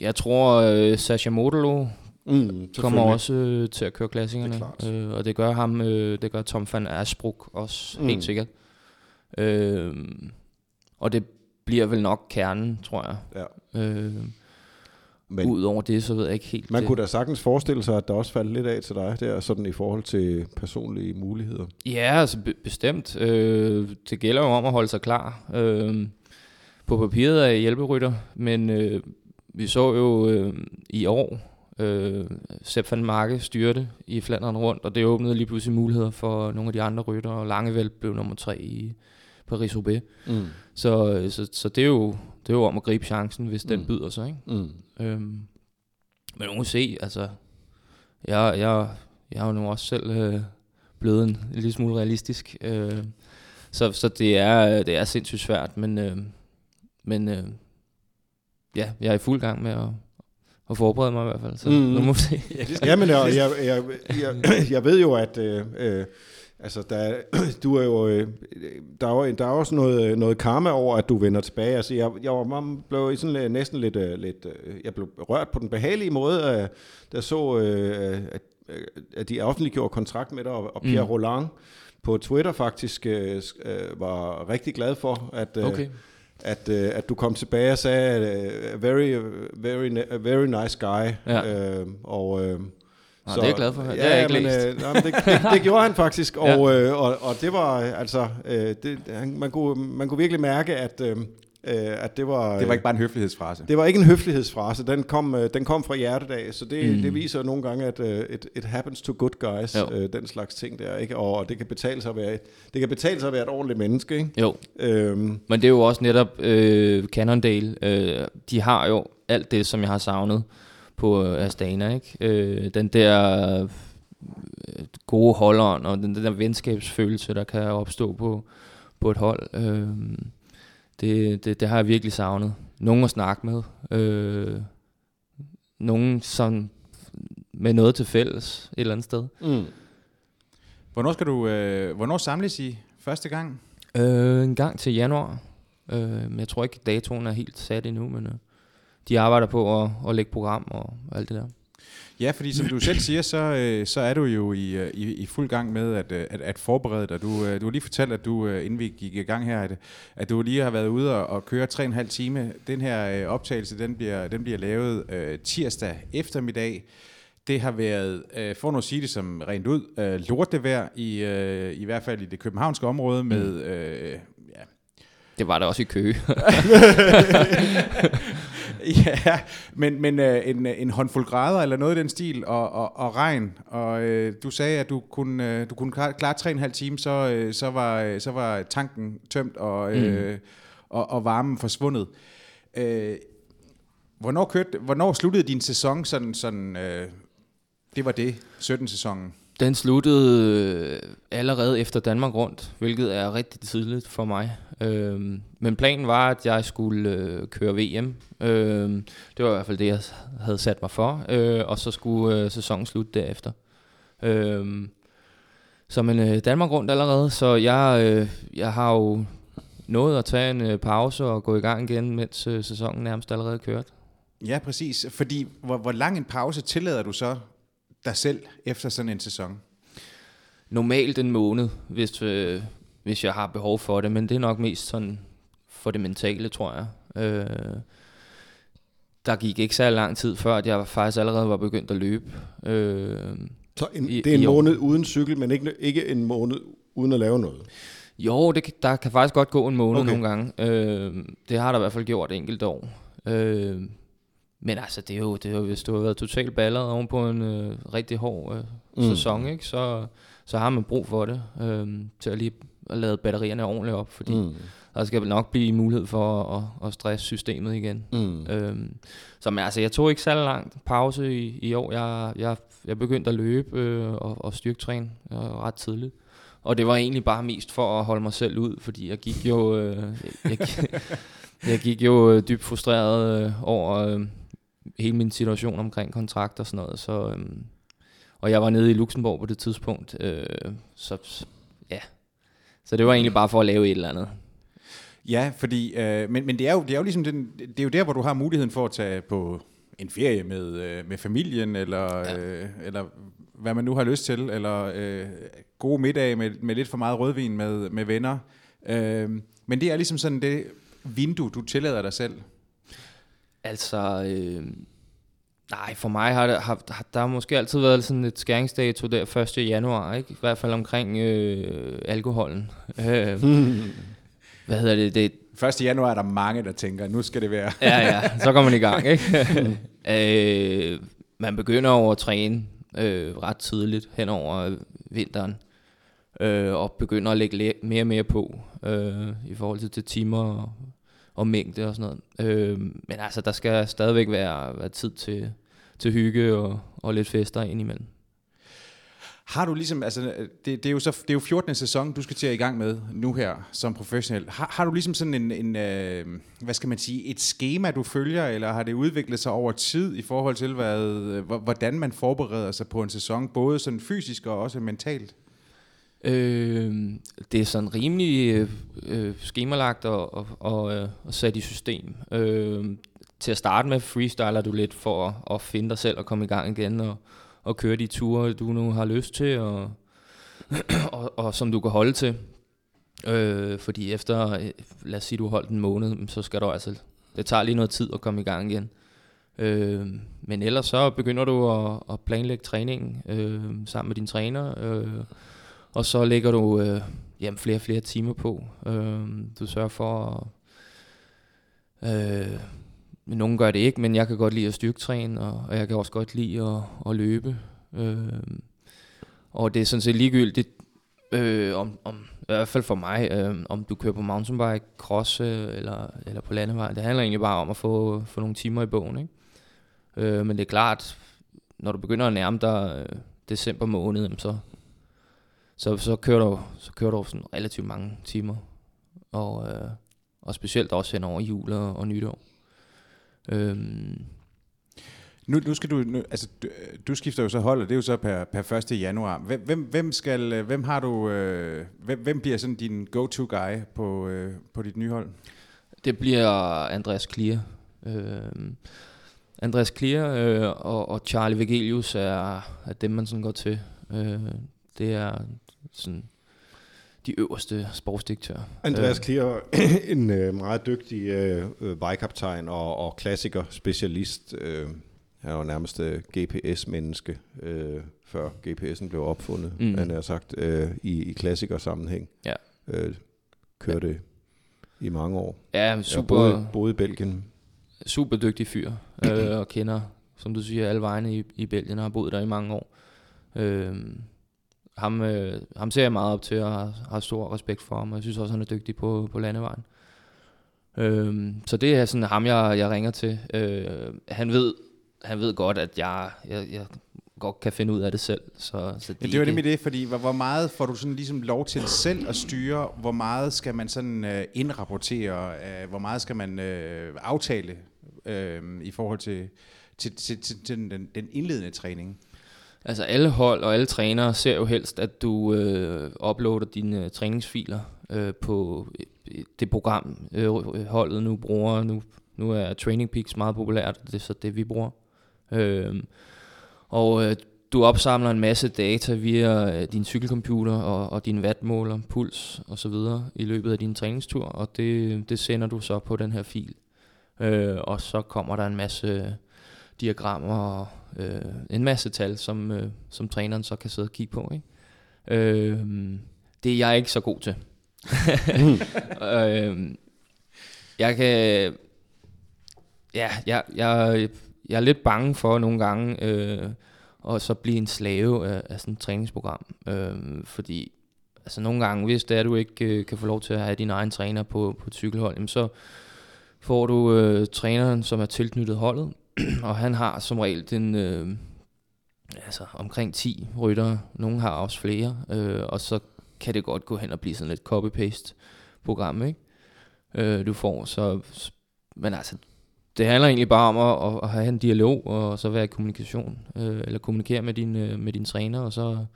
Speaker 3: jeg tror, øh, Sasha Modelo
Speaker 2: Mm,
Speaker 3: kommer også øh, til at køre klassikerne,
Speaker 2: Det
Speaker 3: øh, og det gør ham, øh, det gør Tom van Asbroek også. Mm. helt sikkert. Øh, og det bliver vel nok kernen, tror jeg.
Speaker 2: Ja.
Speaker 3: Øh,
Speaker 2: Men
Speaker 3: Udover det, så ved jeg ikke helt
Speaker 2: man
Speaker 3: det.
Speaker 2: kunne da sagtens forestille sig, at der også faldt lidt af til dig der, sådan i forhold til personlige muligheder.
Speaker 3: Ja, altså be- bestemt. Øh, det gælder jo om at holde sig klar. Øh, på papiret er jeg hjælperytter, men øh, vi så jo øh, i år øh, Sepp van Marke styrte i Flandern rundt, og det åbnede lige pludselig muligheder for nogle af de andre rytter, og Langevæld blev nummer tre i Paris-Roubaix.
Speaker 2: Mm.
Speaker 3: Så, så, så det, er jo, det er jo om at gribe chancen, hvis den
Speaker 2: Mm.
Speaker 3: byder sig. Ikke?
Speaker 2: Mm.
Speaker 3: Øhm, men nu må se, altså, jeg, jeg, jeg er jo nu også selv øh, blevet en, en lille smule realistisk. Øh, så så det, er, det er sindssygt svært, men, øh, men øh, ja, jeg er i fuld gang med at, at forberede mig i hvert fald. Så
Speaker 2: Mm.
Speaker 3: nu må vi se.
Speaker 2: Ja, men jeg, jeg, jeg, jeg, jeg ved jo, at øh, øh, altså, der, [CLEARS THROAT] du er jo, øh, der, er jo, der er også noget, noget karma over, at du vender tilbage. Altså, jeg, jeg var, blev sådan lidt- næsten lidt, øh, lidt øh, jeg blev rørt på den behagelige måde, øh, jeg så, øh, at, øh, at de offentliggjorde kontrakt med dig, og, Pierre
Speaker 3: Mm.
Speaker 2: Roland på Twitter faktisk øh, øh, var rigtig glad for, at, øh,
Speaker 3: Okay.
Speaker 2: at, øh, at du kom tilbage og sagde, øh, very, very, very nice guy.
Speaker 3: Ja.
Speaker 2: Øh, og, øh,
Speaker 3: Nå, det er jeg glad for. Det har jeg ikke
Speaker 2: men,
Speaker 3: læst.
Speaker 2: Øh, nå, men det, det, det [LAUGHS] gjorde han faktisk, og, øh, og, og det var øh, altså, øh, det, man, kunne, man kunne virkelig mærke, at, øh, øh, at det var...
Speaker 1: Det var ikke bare en høflighedsfrase.
Speaker 2: det var ikke en høflighedsfrase, den kom, øh, den kom fra hjertet af, så det, mm. Det viser nogle gange, at uh, it, it happens to good guys,
Speaker 3: Jo.
Speaker 2: øh, den slags ting der, ikke? Og, og det kan betale sig at være, det kan betale sig at være et ordentligt menneske, ikke?
Speaker 3: Jo,
Speaker 2: Øhm,
Speaker 3: men det er jo også netop øh, Cannondale. Øh, de har jo alt det, som jeg har savnet på øh, Astana. Ikke? Øh, den der øh, gode holderen og den, den der venskabsfølelse, der kan opstå på, på et hold. Øh, det, det, det har jeg virkelig savnet. Nogen at snakke med. Øh, nogen som med noget til fælles et eller andet sted.
Speaker 2: mm.
Speaker 1: Hvornår, skal du, øh, hvornår samles I første gang?
Speaker 3: Øh, en gang til januar. Øh, men jeg tror ikke, datoen er helt sat endnu, men øh, de arbejder på at, at lægge program og alt det der.
Speaker 1: Ja, fordi som du selv siger, så, øh, så er du jo i, øh, i, i fuld gang med at, øh, at, at forberede dig. Du, øh, du har lige fortalt, at du, øh, inden vi gik i gang her, at, at du lige har været ude og, og køre 3,5 time. Den her øh, optagelse, den bliver, den bliver lavet øh, tirsdag eftermiddag. Det har været, øh, for nu at sige det som rent ud, øh, lortevejr i, øh, i hvert fald i det københavnske område med, øh, ja,
Speaker 3: Det var der også i Køge. [LAUGHS] [LAUGHS]
Speaker 1: ja, men, men øh, en, en håndfuld grader eller noget i den stil, og, og, og regn. Og øh, du sagde, at du kunne, øh, du kunne klare, klare 3,5 timer, så, øh, så, var, øh, så var tanken tømt, og, øh, og, og varmen forsvundet. Øh, hvornår, kørte, hvornår sluttede din sæson sådan, sådan øh, det var det, 17-sæsonen?
Speaker 3: Den sluttede øh, allerede efter Danmark rundt, hvilket er rigtig tidligt for mig. Øhm, men planen var, at jeg skulle øh, køre VM. Øhm, det var i hvert fald det, jeg havde sat mig for. Øh, og så skulle øh, sæsonen slutte derefter. Øhm, så men øh, Danmark rundt allerede, så jeg, øh, jeg har jo nået at tage en øh, pause og gå i gang igen, mens øh, sæsonen nærmest allerede er kørt.
Speaker 1: Ja, præcis. Fordi hvor, hvor lang en pause tillader du så dig selv efter sådan en sæson?
Speaker 3: normalt en måned, hvis, øh, hvis jeg har behov for det, men det er nok mest sådan for det mentale, tror jeg. Øh, der gik ikke så lang tid før, at jeg faktisk allerede var begyndt at løbe. Øh,
Speaker 2: Så en,
Speaker 3: I-
Speaker 2: det er en
Speaker 3: i år.
Speaker 2: måned uden cykel, men ikke, ikke en måned uden at lave noget.
Speaker 3: jo, det, kan- der kan faktisk godt gå en måned
Speaker 2: Okay.
Speaker 3: okay. nogle gange. Øh, det har der i hvert fald gjort enkelte år. Øh, men altså, det er, jo, det er jo, hvis du har været totalt balleret oven på en øh, rigtig hård øh,
Speaker 2: Mm.
Speaker 3: sæson, ikke, så, så har man brug for det, øh, til at lige at lade batterierne ordentligt op, fordi mm. Der skal nok blive mulighed for at, at stresse systemet igen.
Speaker 2: Mm.
Speaker 3: Øhm, så men, altså, jeg tog ikke særlig lang pause i, i år. Jeg, jeg, jeg begyndte at løbe øh, og, og styrketræne øh, ret tidligt. Og det var egentlig bare mest for at holde mig selv ud, fordi jeg gik jo, øh, jeg, jeg, jeg gik jo øh, dybt frustreret øh, over øh, hele min situation omkring kontrakt og sådan noget. Så, øh, og jeg var nede i Luxembourg på det tidspunkt, øh, så ja. Så det var egentlig bare for at lave et eller andet.
Speaker 1: Ja, fordi, øh, men, men det, er jo, det er jo ligesom den, det er jo der, hvor du har muligheden for at tage på en ferie med, øh, med familien, eller, ja.
Speaker 3: Ja.
Speaker 1: øh, eller hvad man nu har lyst til, eller øh, gode middag med, med lidt for meget rødvin med, med venner. Øh, men det er ligesom sådan det vindue, du tillader dig selv.
Speaker 3: Altså, øh, nej, for mig har, det, har, har der har måske altid været sådan et skæringsdato der 1. januar, ikke? I hvert fald omkring øh, alkoholen. Øh, [LAUGHS] hvad hedder det? det
Speaker 1: 1. januar er der mange, der tænker, nu skal det være. [LAUGHS]
Speaker 3: ja, ja, så går man i gang, ikke? [LAUGHS] øh, man begynder over at træne øh, ret tidligt hen over vinteren, øh, og begynder at lægge læ- mere og mere på øh, i forhold til, til timer og, og mængde og sådan noget. Øh, men altså, der skal stadigvæk være, være tid til, til hygge og, og lidt fester indimellem.
Speaker 1: Har du ligesom, altså det, det, er jo så, det er jo 14. sæson, du skal til at i gang med nu her som professionel. Har, har du ligesom sådan en, en øh, hvad skal man sige, et schema, du følger, eller har det udviklet sig over tid i forhold til, hvad, øh, hvordan man forbereder sig på en sæson, både sådan fysisk og også mentalt?
Speaker 3: Øh, det er sådan rimelig øh, øh, skemalagt og, og, og, øh, og sat i system. Øh, til at starte med freestyler du lidt for at, at finde dig selv og komme i gang igen og, og køre de ture, du nu har lyst til og, [CLEARS THROAT] og, og som du kan holde til. Øh, fordi efter, øh, lad os sige, du har holdt en måned, så skal du altså, det tager lige noget tid at komme i gang igen. Øh, men ellers så begynder du at, at planlægge træningen øh, sammen med din træner, øh, og så lægger du øh, jamen, flere og flere timer på. Øh, du sørger for at, øh, nogen gør det ikke, men jeg kan godt lide at styrketræne, og, og jeg kan også godt lide at, at løbe. Øh, og det er sådan set ligegyldigt, øh, om, om, i hvert fald for mig, øh, om du kører på mountainbike, cross øh, eller, eller på landevej. Det handler egentlig bare om at få, få nogle timer i bogen. Ikke? Øh, men det er klart, når du begynder at nærme dig øh, december måned, så, så, så, kører du, så kører du sådan relativt mange timer. Og, øh, og specielt også hen over jul og, og nytår.
Speaker 1: Øhm. Nu, nu skal du, nu, altså, du, du skifter jo så hold, og det er jo så per, per 1. januar. Hvem, hvem, hvem, skal, hvem har du, øh, hvem, hvem bliver sådan din go-to guy på, øh, på dit nye hold?
Speaker 3: Det bliver Andreas Klier. Øh, Andreas Klier øh, og, og Charlie Vegelius er, er dem, man sådan går til. Øh, det er sådan de øverste sportsdirektører.
Speaker 2: Andreas øh. Klier, [CLEARS THROAT] en øh, meget dygtig øh, øh, vejkaptajn og, og klassiker, specialist. Øh, han er jo nærmest øh, GPS-menneske, øh, før GPS'en blev opfundet, mm. han har sagt, øh, i, i klassikersammenhæng. Ja. Øh, kørte ja. i mange år.
Speaker 3: Ja, super.
Speaker 2: Jeg boede, boede i Belgien.
Speaker 3: Super dygtig fyr, øh, og kender, som du siger, alle vejene i, i Belgien, og har boet der i mange år. Øh, ham, øh, ham ser jeg meget op til, og har, har stor respekt for ham, og jeg synes også, han er dygtig på, på landevejen. Øh, så det er sådan ham, jeg, jeg ringer til. Øh, han, ved, han ved godt, at jeg, jeg, jeg godt kan finde ud af det selv. Så, så
Speaker 1: de ja, det var nemlig det, fordi hvor, hvor meget får du sådan ligesom lov til selv at styre, hvor meget skal man sådan uh, indrapportere, uh, hvor meget skal man uh, aftale uh, i forhold til, til, til, til, til den, den indledende træning?
Speaker 3: Altså alle hold og alle trænere ser jo helst, at du øh, uploader dine øh, træningsfiler øh, på øh, det program, øh, holdet nu bruger. Nu, nu er Training Peaks meget populært, det er så det, vi bruger. Øh, og øh, du opsamler en masse data via øh, din cykelcomputer og, og din wattmåler, puls og så videre i løbet af din træningstur, og det, det sender du så på den her fil. Øh, og så kommer der en masse øh, diagrammer og øh, en masse tal, som, øh, som træneren så kan sidde og kigge på. Ikke? Øh, det er jeg ikke så god til. [LAUGHS] øh, jeg kan... Ja, jeg, jeg, jeg er lidt bange for nogle gange øh, at så blive en slave af, af sådan et træningsprogram. Øh, fordi altså nogle gange, hvis det er, du ikke øh, kan få lov til at have din egen træner på, på et cykelhold, jamen så får du øh, træneren, som er tilknyttet holdet, [CLEARS THROAT] og han har som regel den, øh, altså omkring 10 rytter. Nogle har også flere, øh, og så kan det godt gå hen og blive sådan et copy-paste program, ikke? Øh, du får. Så, men altså, det handler egentlig bare om at, at have en dialog, og så være i kommunikation, øh, eller kommunikere med din, øh, med din træner, og så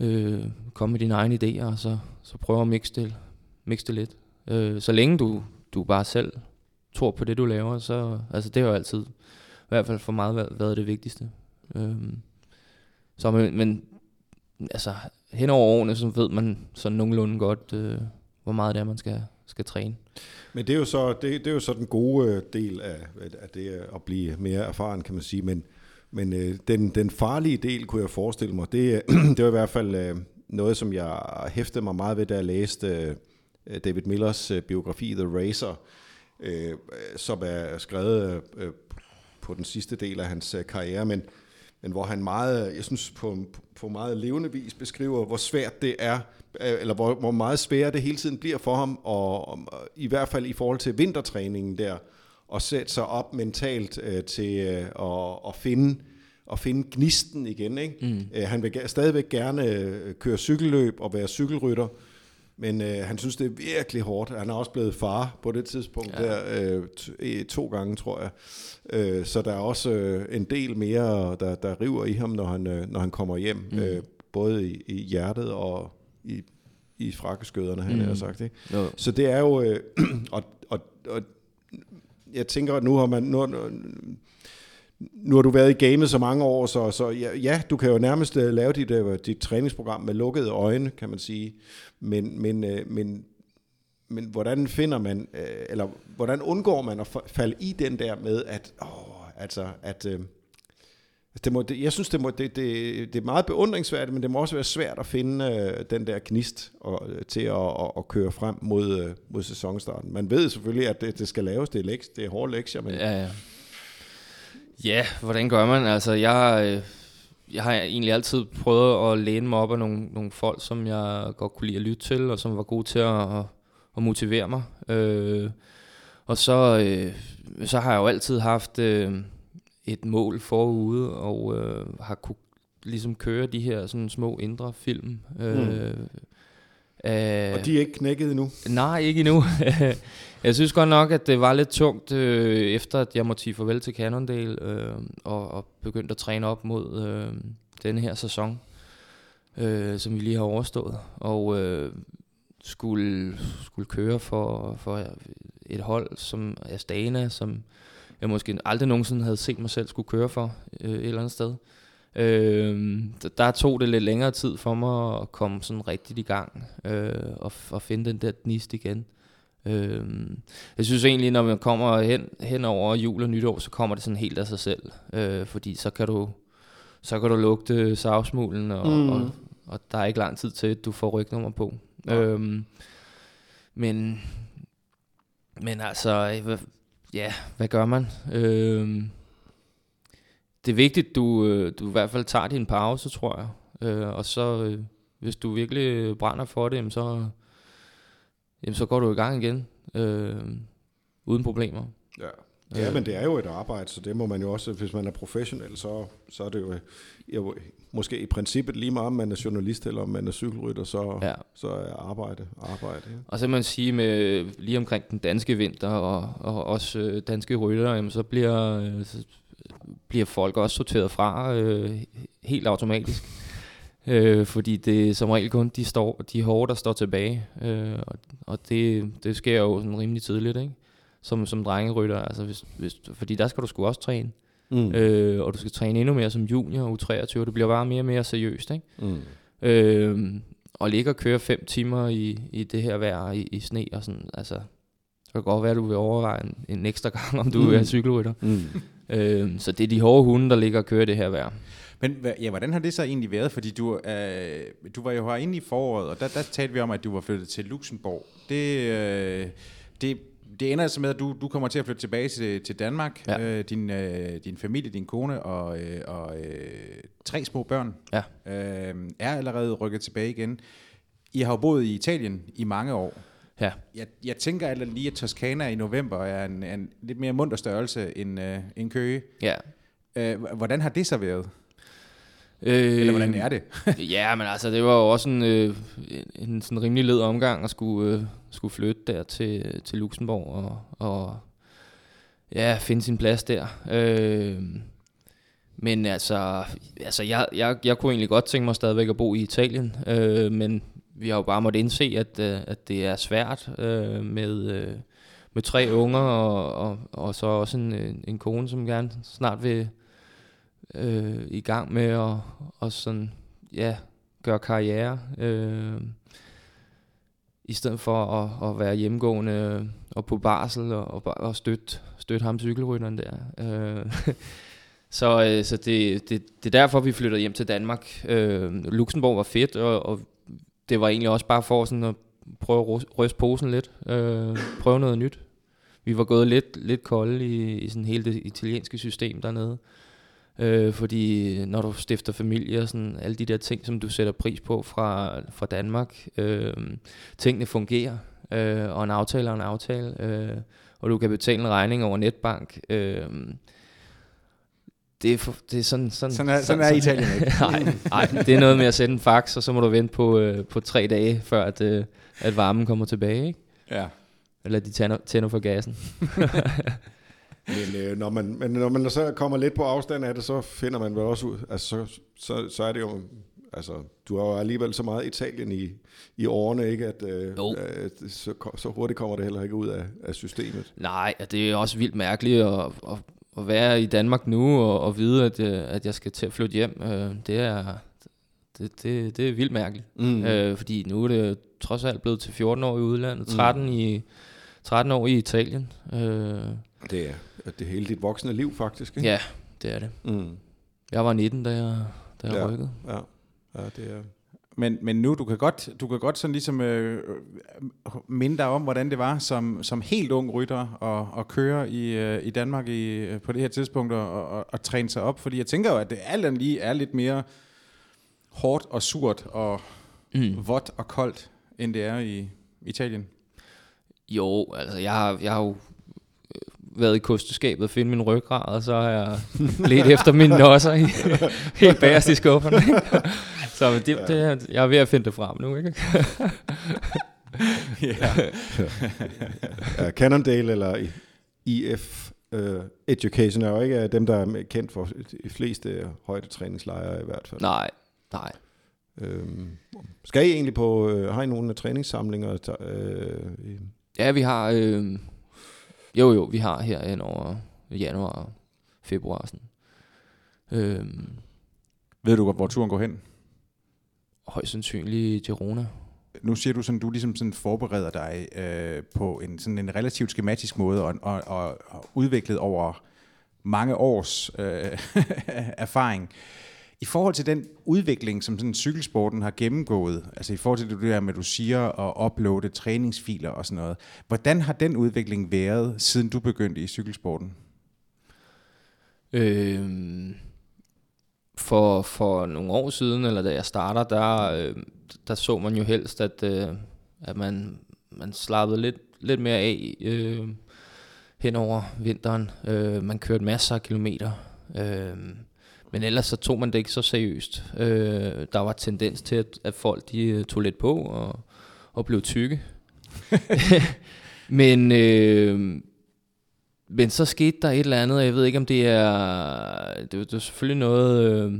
Speaker 3: øh, komme med dine egne idéer, og så, så prøve at mixe det, mixe det lidt. Øh, så længe du, du bare selv tror på det, du laver, så altså, det har jo altid, i hvert fald for mig, været, været det vigtigste. Øhm, så, men, men altså, hen over årene, så ved man sådan nogenlunde godt, øh, hvor meget det er, man skal, skal træne.
Speaker 2: Men det er jo så, det, det er jo så den gode øh, del af, af det at blive mere erfaren, kan man sige. Men, men øh, den, den farlige del, kunne jeg forestille mig, det, [CLEARS THROAT] det var i hvert fald øh, noget, som jeg hæftede mig meget ved, da jeg læste øh, David Millers øh, biografi The Racer, øh, som er skrevet øh, på den sidste del af hans øh, karriere, men, men hvor han meget, jeg synes på, på meget levende vis beskriver, hvor svært det er, øh, eller hvor, hvor meget sværere det hele tiden bliver for ham, og, og i hvert fald i forhold til vintertræningen der, at sætte sig op mentalt øh, til øh, at, at finde at finde gnisten igen. Ikke? Mm. Øh, han vil stadigvæk gerne øh, køre cykelløb og være cykelrytter, men øh, han synes, det er virkelig hårdt. Han er også blevet far på det tidspunkt, ja. der øh, to, gange, tror jeg. Øh, så der er også øh, en del mere, der, der river i ham, når han, øh, når han kommer hjem. Mm. Øh, både i, i hjertet og i, i frakkeskøderne, han mm. har sagt. Ikke? Jo. Så det er jo... Øh, [CLEARS THROAT] og, og, og jeg tænker, at nu har man... Nu, nu har du været i gamet så mange år, så, så ja, ja, du kan jo nærmest øh, lave dit, øh, dit træningsprogram med lukkede øjne, kan man sige. Men, men, øh, men, men hvordan finder man, eller hvordan undgår man at falde i den der med, at, åh, altså, at det må, det, jeg synes, det, må, det, det, det er meget beundringsværdigt, men det må også være svært at finde øh, den der gnist og, til at, at, at køre frem mod, øh, mod sæsonstarten. Man ved selvfølgelig, at det, det skal laves, det er, leks, det er hårde lektier, men...
Speaker 3: Ja, ja. Ja, hvordan gør man? Altså, jeg, øh, jeg har egentlig altid prøvet at læne mig op af nogle, nogle folk, som jeg godt kunne lide at lytte til, og som var gode til at, at motivere mig. Øh, og så, øh, så har jeg jo altid haft øh, et mål forude, og øh, har kunne ligesom køre de her sådan små indre film. Øh, mm.
Speaker 2: Øh, og de er ikke knækket endnu?
Speaker 3: Nej, ikke endnu. [LAUGHS] jeg synes godt nok, at det var lidt tungt, øh, efter at jeg måtte sige farvel til Cannondale, øh, og, og begyndte at træne op mod øh, denne her sæson, øh, som vi lige har overstået. Og øh, skulle, skulle køre for, for et hold som Astana, som jeg måske aldrig nogensinde havde set mig selv skulle køre for øh, et eller andet sted. Øh, der tog det lidt længere tid for mig at komme sådan rigtigt i gang øh, og, og finde den der gnist igen. Øh, jeg synes egentlig, når man kommer hen, hen over jul og nytår, så kommer det sådan helt af sig selv. Øh, fordi så kan du så kan du lugte savsmulen, og, mm. og, og der er ikke lang tid til, at du får rygnummer på. Ja. Øhm, men, men altså, ja, hvad gør man? Øhm, det er vigtigt, du, øh, du i hvert fald tager din pause, tror jeg. Øh, og så, øh, hvis du virkelig brænder for det, jamen så, jamen så går du i gang igen, øh, uden problemer.
Speaker 2: Ja. Ja, men det er jo et arbejde, så det må man jo også, hvis man er professionel, så, så er det jo, jo måske i princippet lige meget, om man er journalist eller om man er cykelrytter, så, ja. så er arbejde arbejde. Ja.
Speaker 3: Og så man sige, med lige omkring den danske vinter og, og også danske rytter, jamen så bliver, bliver folk også sorteret fra øh, helt automatisk. Øh, fordi det er som regel kun de, står, de hårde, der står tilbage. Øh, og og det, det sker jo sådan rimelig tidligt, ikke? Som, som drengerytter. Altså hvis, hvis, fordi der skal du sgu også træne. Mm. Øh, og du skal træne endnu mere som junior og U23. Det bliver bare mere og mere seriøst, ikke? Mm. Øh, og ligge og køre fem timer i, i det her vejr i, i sne og sådan, altså, det kan godt være, at du vil overveje en, en ekstra gang, om du mm. er cykelrytter. Mm. Øh, så det er de hårde hunde, der ligger og kører det her vejr.
Speaker 1: Men ja, hvordan har det så egentlig været? Fordi du, øh, du var jo herinde i foråret, og der, der talte vi om, at du var flyttet til Luxembourg. Det, øh, det, det ender altså med, at du, du kommer til at flytte tilbage til, til Danmark. Ja. Øh, din, øh, din familie, din kone og, øh, og øh, tre små børn ja. øh, er allerede rykket tilbage igen. I har jo boet i Italien i mange år. Ja. Jeg, jeg tænker altså lige, at Toskana i november er en, en lidt mere munter størrelse end, øh, end Køge. Ja. Øh, hvordan har det så været? Øh, Eller hvordan er det? [LAUGHS]
Speaker 3: ja, men altså, det var jo også en, øh, en, en sådan rimelig led omgang at skulle, øh, skulle flytte der til, til Luxembourg og, og ja, finde sin plads der. Øh, men altså, altså jeg, jeg, jeg kunne egentlig godt tænke mig stadigvæk at bo i Italien, øh, men vi har jo bare måttet indse, at, øh, at det er svært øh, med, øh, med tre unger, og, og, og så også en, øh, en kone, som gerne snart vil øh, i gang med at og sådan, ja, gøre karriere. Øh, i stedet for at, at være hjemmegående og på barsel og, og, og støtte, støtte ham cykelrytteren der. Øh, [LAUGHS] så øh, så det, det, det er derfor, vi flyttede hjem til Danmark. Øh, Luxembourg var fedt, og, og det var egentlig også bare for sådan at prøve at ryste posen lidt. Øh, prøve noget nyt. Vi var gået lidt, lidt kolde i, i sådan hele det italienske system dernede. Øh, fordi når du stifter familie og sådan alle de der ting, som du sætter pris på fra, fra Danmark, øh, tingene fungerer, øh, og en aftale er en aftale, øh, og du kan betale en regning over netbank. Øh, det er, for, det er sådan, sådan,
Speaker 1: Sådan er, sådan er Italien ikke. [LAUGHS]
Speaker 3: nej, nej, det er noget med at sende en fax, og så må du vente på, øh, på tre dage, før at, øh, at varmen kommer tilbage, ikke?
Speaker 1: Ja.
Speaker 3: Eller de tænder, tænder for gassen. [LAUGHS]
Speaker 2: Men, øh, når man, men når man så kommer lidt på afstand af det, så finder man vel også ud, altså så, så, så er det jo, altså du har jo alligevel så meget Italien i, i årene, ikke, at øh,
Speaker 3: Jo.
Speaker 2: øh, så, så hurtigt kommer det heller ikke ud af, af systemet.
Speaker 3: Nej, og det er også vildt mærkeligt at, at, at være i Danmark nu og, og vide, at, øh, at jeg skal til at flytte hjem. Øh, Det er, det, det, det er vildt mærkeligt.
Speaker 2: Mm.
Speaker 3: Øh, fordi nu er det trods alt blevet til 14 år i udlandet, 13, mm. i, 13 år i Italien. Øh,
Speaker 2: Det er det er hele dit voksne liv faktisk, ikke?
Speaker 3: ja, det er det.
Speaker 2: Mm.
Speaker 3: Jeg var 19, da jeg, da jeg
Speaker 2: Ja.
Speaker 3: rykkede.
Speaker 2: Ja. ja, det er...
Speaker 1: Men, men nu, du kan godt, du kan godt sådan ligesom øh, minde dig om, hvordan det var som, som helt ung rytter og, og køre i, øh, i Danmark i, øh, på det her tidspunkt og, og, og træne sig op. Fordi jeg tænker jo, at det alt andet lige er lidt mere hårdt og surt og
Speaker 3: Mm.
Speaker 1: vådt og koldt, end det er i Italien.
Speaker 3: Jo, altså jeg har, jeg har jo øh, været i kosteskabet og finde min ryggrad, og så har jeg let [LAUGHS] efter mine nosser i, [LAUGHS] helt bagerst i skufferne. ikke? [LAUGHS] så men det, det, er- jeg er ved at finde det frem nu, ikke?
Speaker 1: ja.
Speaker 2: ja, Cannondale eller IF uh, Education er jo ikke dem, der er kendt for de fleste højdetræningslejre i hvert fald.
Speaker 3: Nej, nej.
Speaker 2: Øhm, skal I egentlig på, øh, har I nogle træningssamlinger? Øh, i-
Speaker 3: Ja, vi har, øh, jo jo, vi har her hen over januar og februar. Sådan. Øh,
Speaker 1: Ved du, hvor turen går hen?
Speaker 3: højst sandsynligt Girona.
Speaker 1: Nu siger du sådan, du ligesom sådan forbereder dig øh, på en, sådan en relativt skematisk måde og, og, og, og udviklet over mange års øh, [LAUGHS] erfaring. I forhold til den udvikling, som sådan cykelsporten har gennemgået, altså i forhold til det der med, at du siger at uploade træningsfiler og sådan noget, hvordan har den udvikling været, siden du begyndte i cykelsporten?
Speaker 3: Øh, for, for nogle år siden, eller da jeg starter, der, øh, der så man jo helst, at, øh, at man, man slappede lidt, lidt mere af øh, hen over vinteren. Øh, man kørte masser af kilometer. Øh, men ellers så tog man det ikke så seriøst. Øh, der var tendens til, at, at folk de øh, tog lidt på og, og blev tykke. [LAUGHS] men, øh, men så skete der et eller andet, og jeg ved ikke om det er, det, det var selvfølgelig noget øh,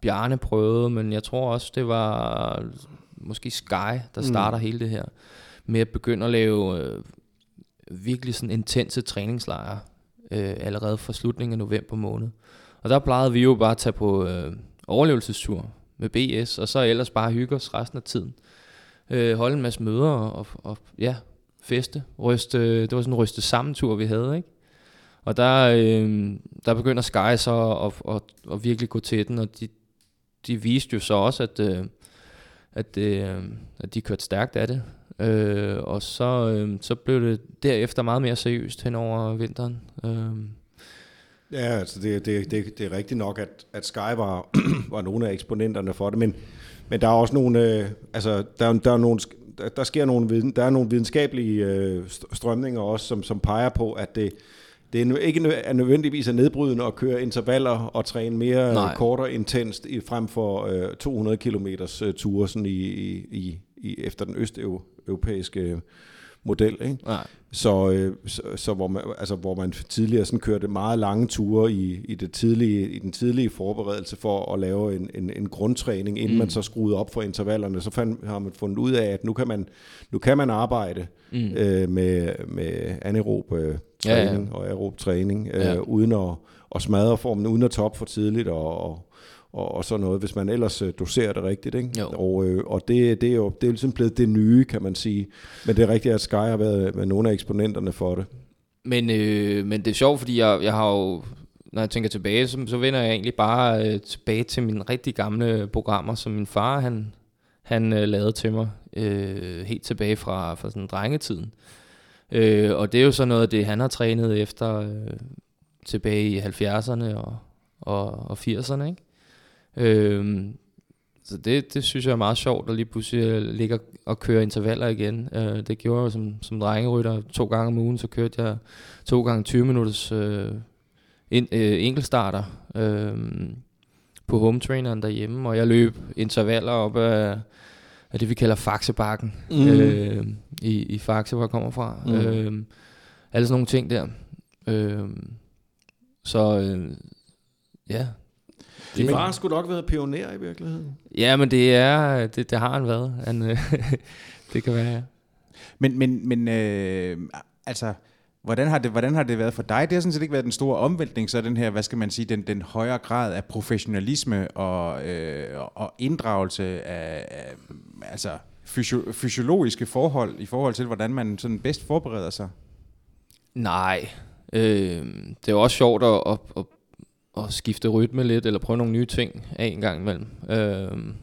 Speaker 3: Bjarne prøvede, men jeg tror også det var måske Sky, der starter mm. hele det her, med at begynde at lave øh, virkelig sådan intense træningslejre, øh, allerede fra slutningen af november måned. Og der plejede vi jo bare at tage på øh, overlevelsestur med BS, og så ellers bare hygge os resten af tiden. Øh, holde en masse møder og, og, og ja, feste. Ryste, det var sådan en ryste sammentur, vi havde, ikke? Og der, øh, der begynder Sky så at, at, at virkelig gå til den, og de, de viste jo så også, at, øh, at, øh, at de kørte stærkt af det. Øh, og så, øh, så blev det derefter meget mere seriøst hen over vinteren. Øh,
Speaker 2: Ja, altså det, det, det, det er rigtigt nok, at, at Sky var, [CLEARS THROAT] var nogle af eksponenterne for det, men, men der er også nogle, øh, altså der, er- der, er nogle, der, der sker nogle, viden, der er nogle videnskabelige øh, st- strømninger også, som, som peger på, at det, det er ikke er nødvendigvis er nedbrydende at køre intervaller og træne mere
Speaker 3: Nej.
Speaker 2: Nej. kort og intenst i, frem for øh, 200 km øh, ture sådan i, i, i, efter den østeuropæiske model. Ikke?
Speaker 3: nej.
Speaker 2: Så, øh, så, så hvor, man, altså, hvor man tidligere sådan kørte meget lange ture i, i, det tidlige, i den tidlige forberedelse for at lave en, en, en grundtræning, inden mm. man så skruede op for intervallerne, så fandt, har man fundet ud af, at nu kan man, nu kan man arbejde mm. øh, med, med anaerob øh,
Speaker 3: Ja, ja.
Speaker 2: træning og aerob træning, øh,
Speaker 3: Ja.
Speaker 2: uden at, at smadre formen, uden at toppe for tidligt og, og, og, og sådan noget, hvis man ellers øh, doserer det rigtigt. Ikke?
Speaker 3: Jo.
Speaker 2: Og, øh, og det, det er jo det er ligesom blevet det nye, kan man sige. Men det er rigtigt, at Sky har været med nogle af eksponenterne for det.
Speaker 3: Men, øh, men det er sjovt, fordi jeg, jeg har jo, når jeg tænker tilbage, så, så vender jeg egentlig bare øh, tilbage til mine rigtig gamle programmer, som min far han, han øh, lavede til mig, øh, helt tilbage fra, fra sådan drengetiden. Øh, og det er jo så noget af det, han har trænet efter øh, tilbage i 70'erne og, og, og 80'erne, ikke? Øh, så det, det synes jeg er meget sjovt, at lige pludselig ligge og køre intervaller igen. Øh, det gjorde jeg som, som drengerytter to gange om ugen, så kørte jeg to gange 20 minutters øh, en, øh, enkeltstarter øh, på home traineren derhjemme, og jeg løb intervaller op af, af det, vi kalder Faxebakken mm. øh, i, i Faxe, hvor jeg kommer fra. Mm. Øh, alle sådan nogle ting der. Øh, så øh, ja.
Speaker 2: Din far skulle nok være pioner i virkeligheden.
Speaker 3: Ja, men det er det, det har han været. Han, øh, [LAUGHS] det kan være, ja.
Speaker 1: Men, men, men øh, altså, hvordan har, det, hvordan har det været for dig? Det har sådan set ikke været den store omvæltning, så den her, hvad skal man sige, den, den højere grad af professionalisme og, øh, og inddragelse af, af altså, fysio, fysiologiske forhold i forhold til, hvordan man sådan bedst forbereder sig?
Speaker 3: Nej, øh, det er jo også sjovt at, at, at, at skifte rytme lidt, eller prøve nogle nye ting af en gang imellem. Øh,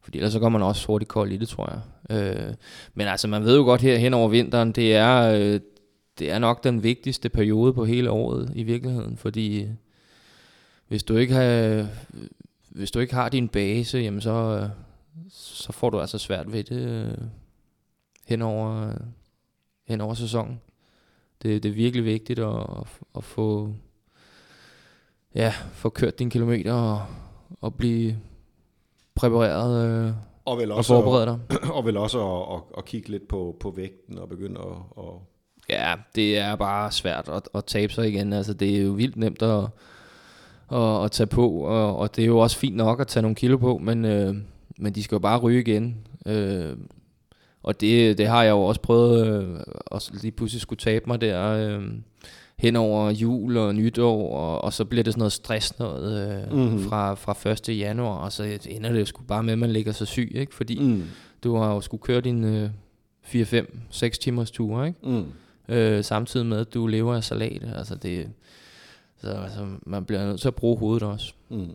Speaker 3: fordi ellers så går man også hurtigt kold i det, tror jeg. Øh, men altså, man ved jo godt her hen over vinteren, det er, øh, det er nok den vigtigste periode på hele året i virkeligheden, fordi hvis du ikke har, hvis du ikke har din base, jamen så, øh, så får du altså svært ved det øh, hen over, hen over sæsonen. Det, det er virkelig vigtigt at, at få, ja, få kørt dine kilometer og, og blive præpareret øh, og, vel også og forberede dig.
Speaker 2: Og, og vel også at, at, at kigge lidt på, på vægten og begynde at... at
Speaker 3: Ja, det er bare svært at, at tabe sig igen. Altså, det er jo vildt nemt at, at, at tage på, og, og det er jo også fint nok at tage nogle kilo på, men, øh, men de skal jo bare ryge igen. Øh, og det, det har jeg jo også prøvet, øh, at lige pludselig skulle tabe mig der øh, hen over jul og nytår, og, og så bliver det sådan noget stress noget øh, mm-hmm. fra, fra 1. januar, og så ender det sgu bare med, at man ligger så syg, ikke? fordi mm. du har jo skulle køre din øh, 4-5-6 timers tur, ikke? Mm. Øh, samtidig med, at du lever af salat. Altså det, så altså, man bliver nødt til at bruge hovedet også. Mm.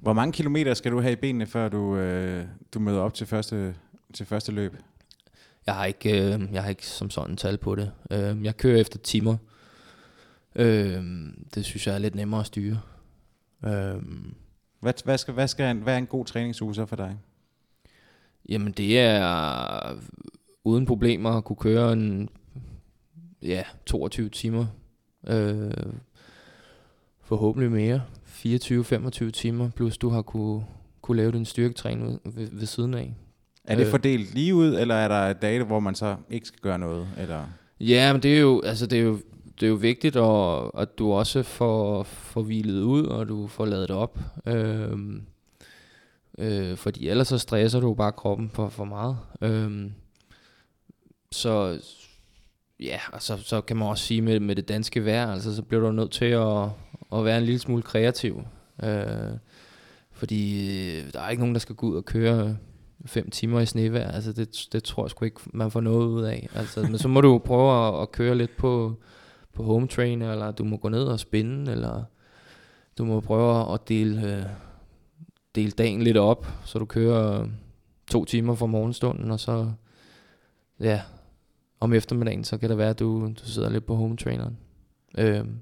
Speaker 1: Hvor mange kilometer skal du have i benene, før du, øh, du møder op til første, til første løb?
Speaker 3: Jeg har ikke, øh, jeg har ikke som sådan tal på det. Øh, jeg kører efter timer. Øh, det synes jeg er lidt nemmere at styre.
Speaker 1: Øh, hvad, hvad, skal, hvad, skal, hvad er en god træningsuge så for dig?
Speaker 3: Jamen det er uden problemer at kunne køre en ja, 22 timer. Øh, forhåbentlig mere. 24-25 timer, plus du har kunne, kunne lave din styrketræning ved, ved siden af.
Speaker 1: Er det øh. fordelt lige ud, eller er der dage, hvor man så ikke skal gøre noget? Eller?
Speaker 3: Ja, men det er jo, altså det er jo, det er jo vigtigt, at, at du også får, får hvilet ud, og du får lavet det op. Øh, øh, fordi ellers så stresser du bare kroppen for, for meget. Øh, så ja, altså, så kan man også sige med, med det danske vejr, altså så bliver du nødt til at, at være en lille smule kreativ. Øh, fordi øh, der er ikke nogen, der skal gå ud og køre fem timer i snevejr. Altså det, det tror jeg sgu ikke, man får noget ud af. Altså, men så må du prøve at, at køre lidt på, på home train, eller du må gå ned og spinde, eller du må prøve at dele, øh, dele dagen lidt op, så du kører to timer fra morgenstunden, og så ja, om eftermiddagen, så kan det være, at du, du sidder lidt på home traineren. Øhm.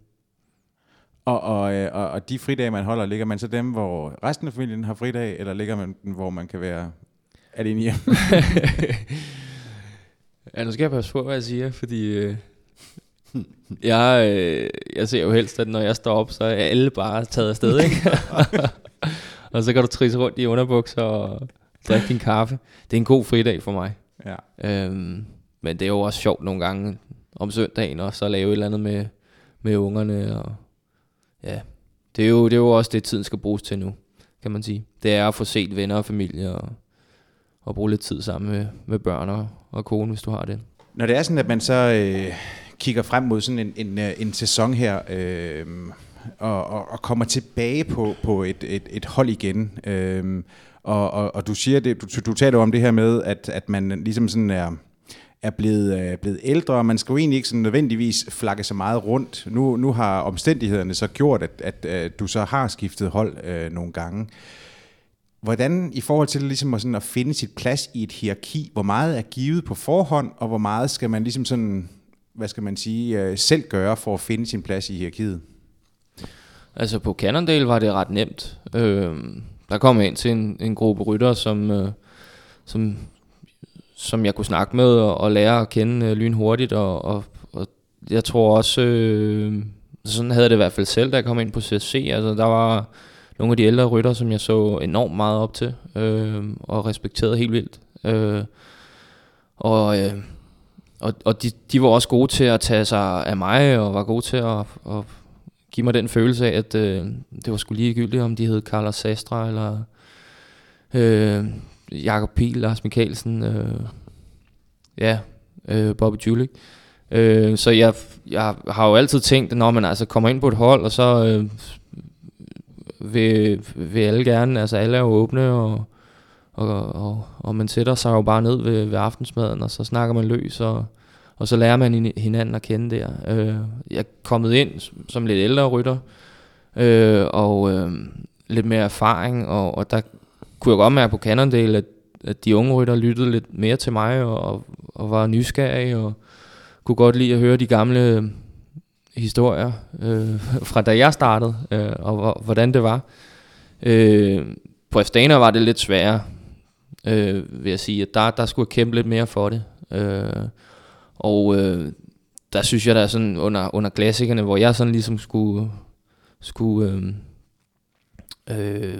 Speaker 1: Og, og, øh, og, og de fridage, man holder, ligger man så dem, hvor resten af familien har fridag, eller ligger man den, hvor man kan være alene hjemme? [LAUGHS]
Speaker 3: ja, nu skal jeg passe på, hvad jeg siger, fordi øh, [LAUGHS] jeg, øh, jeg ser jo helst, at når jeg står op, så er alle bare taget afsted, ikke? [LAUGHS] og så kan du trisse rundt i underbukser og drikke din kaffe. Det er en god fridag for mig. Ja. Øhm, men det er jo også sjovt nogle gange om søndagen også at lave et eller andet med, med ungerne. Og, ja, det er, jo, det er jo også det, tiden skal bruges til nu, kan man sige. Det er at få set venner og familie og, og bruge lidt tid sammen med, med børn og, og kone, hvis du har det.
Speaker 1: Når det er sådan, at man så øh, kigger frem mod sådan en, en, øh, en sæson her, øh, og, og, og kommer tilbage på, på et, et, et hold igen, øh, og, og, og du siger det, du, du taler om det her med, at, at man ligesom sådan er er blevet, øh, blevet ældre, og man skal jo egentlig ikke sådan nødvendigvis flakke så meget rundt. Nu, nu har omstændighederne så gjort, at, at, at du så har skiftet hold øh, nogle gange. Hvordan i forhold til ligesom at, sådan at finde sit plads i et hierarki, hvor meget er givet på forhånd, og hvor meget skal man ligesom sådan, hvad skal man sige, øh, selv gøre for at finde sin plads i hierarkiet?
Speaker 3: Altså på Cannondale var det ret nemt. Øh, der kom jeg ind til en, en gruppe rytter, som, øh, som som jeg kunne snakke med og, og lære at kende øh, lynhurtigt. Og, og, og jeg tror også, øh, sådan havde det i hvert fald selv, da jeg kom ind på CSC. Altså, der var nogle af de ældre rytter, som jeg så enormt meget op til, øh, og respekterede helt vildt. Øh, og øh, og, og de, de var også gode til at tage sig af mig, og var gode til at, at give mig den følelse af, at øh, det var sgu ligegyldigt, om de hed Carlos Sastra, eller øh, Jakob Pihl, Lars Mikkelsen, øh, ja, øh, Bobby Julik. Øh, så jeg, jeg har jo altid tænkt, når man altså kommer ind på et hold, og så øh, vil, vil alle gerne, altså alle er jo åbne, og, og, og, og man sætter sig jo bare ned ved, ved aftensmaden, og så snakker man løs, og, og så lærer man hinanden at kende der. Øh, jeg er kommet ind som lidt ældre rytter, øh, og øh, lidt mere erfaring, og, og der kunne jeg godt mærke på Cannondale, at, at de unge rytter lyttede lidt mere til mig, og, og, og var nysgerrige, og kunne godt lide at høre de gamle øh, historier øh, [LAUGHS] fra da jeg startede, øh, og hvordan det var. Øh, på Astana var det lidt sværere, øh, vil jeg sige. At der, der skulle jeg kæmpe lidt mere for det. Øh, og øh, der synes jeg, der er sådan under, under klassikerne, hvor jeg sådan ligesom skulle, skulle øh, øh,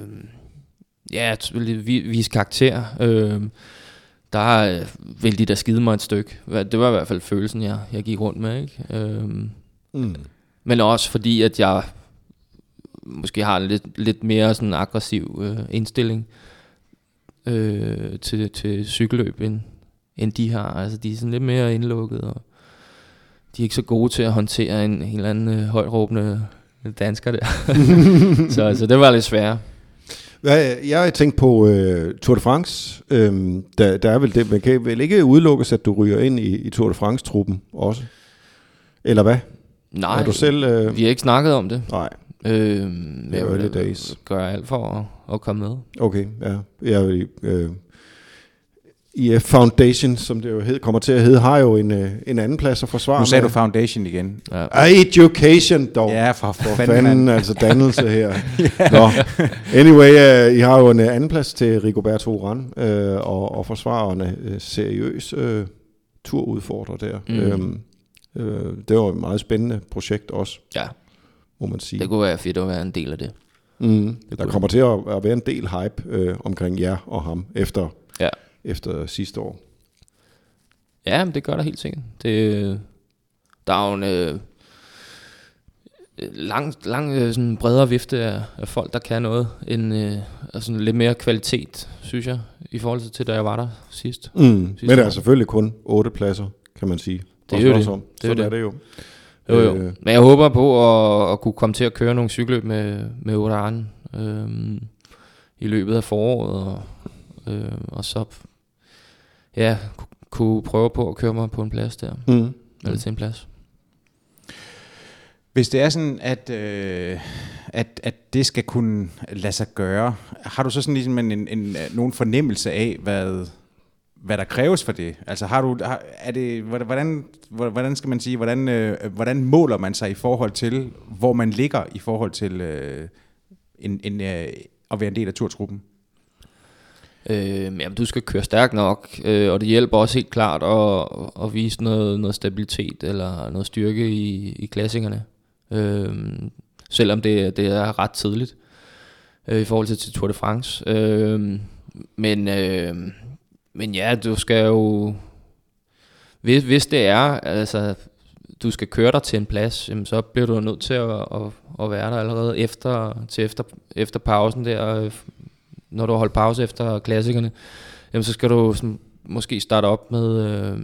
Speaker 3: ja, vise karakter. Øh, der øh, ville de da skide mig et stykke. Det var i hvert fald følelsen, jeg, jeg gik rundt med. Ikke? Øh, mm. Men også fordi, at jeg måske har lidt, lidt mere sådan aggressiv øh, indstilling øh, til, til cykelløb, end, end de har. Altså, de er sådan lidt mere indlukket, og de er ikke så gode til at håndtere en, en eller anden øh, højråbende dansker der. [LAUGHS] så, så det var lidt svært.
Speaker 2: Jeg har tænkt på uh, Tour de France. Um, der, der er vel det, man kan vel ikke udelukkes, at du ryger ind i, i Tour de France-truppen også? Eller hvad?
Speaker 3: Nej, er du selv, uh... vi har ikke snakket om det.
Speaker 2: Nej.
Speaker 3: Øh, er early days. Gør alt for at, at komme med.
Speaker 2: Okay, ja. Jeg, øh, IF Foundation, som det jo hed, kommer til at hedde, har jo en, øh, en anden plads at forsvare.
Speaker 1: Nu sagde med. du Foundation igen.
Speaker 2: Ja. Education dog.
Speaker 1: Ja, for, for,
Speaker 2: for fanden, fanden altså dannelse [LAUGHS] her. yeah. Nå. Anyway, uh, I har jo en uh, anden plads til Rigoberto Uran, uh, og, og forsvarer en uh, seriøs uh, turudfordrer der. Mm. Um, uh, det var et meget spændende projekt også.
Speaker 3: Ja.
Speaker 2: Må man sige.
Speaker 3: Det kunne være fedt at være en del af det.
Speaker 2: Mm. Det der kommer til at, at være en del hype øh, omkring jer og ham efter ja efter sidste år.
Speaker 3: Ja, men det gør der helt sikkert. Det, der er jo en øh, lang, lang øh, sådan bredere vifte af, af folk, der kan noget, end øh, altså lidt mere kvalitet, synes jeg, i forhold til, da jeg var der sidst.
Speaker 2: Mm, sidste men der er selvfølgelig kun otte pladser, kan man sige.
Speaker 3: Det er jo det.
Speaker 2: Det er, det. er det jo.
Speaker 3: Jo, jo. Øh. Men jeg håber på at, at kunne komme til at køre nogle cykelløb med, med Uran øh, i løbet af foråret, og, øh, og så ja, kunne prøve på at køre mig på en plads der. Mm. Eller til en plads.
Speaker 1: Hvis det er sådan, at, øh, at, at det skal kunne lade sig gøre, har du så sådan ligesom en, en, en, nogen fornemmelse af, hvad, hvad der kræves for det? Altså har du, har, er det, hvordan, hvordan skal man sige, hvordan, øh, hvordan måler man sig i forhold til, hvor man ligger i forhold til øh, en, en, øh, at være en del af turtruppen?
Speaker 3: Øh, jamen, du skal køre stærkt nok, øh, og det hjælper også helt klart at, at vise noget, noget stabilitet eller noget styrke i, i klassikerne. Øh, selvom det, det er ret tidligt øh, i forhold til, til Tour de France. Øh, men, øh, men ja, du skal jo... Hvis, hvis det er, altså du skal køre dig til en plads, jamen, så bliver du nødt til at, at, at være der allerede efter, til efter, efter pausen der, når du har holdt pause efter klassikerne, jamen så skal du sådan, måske starte op med øh,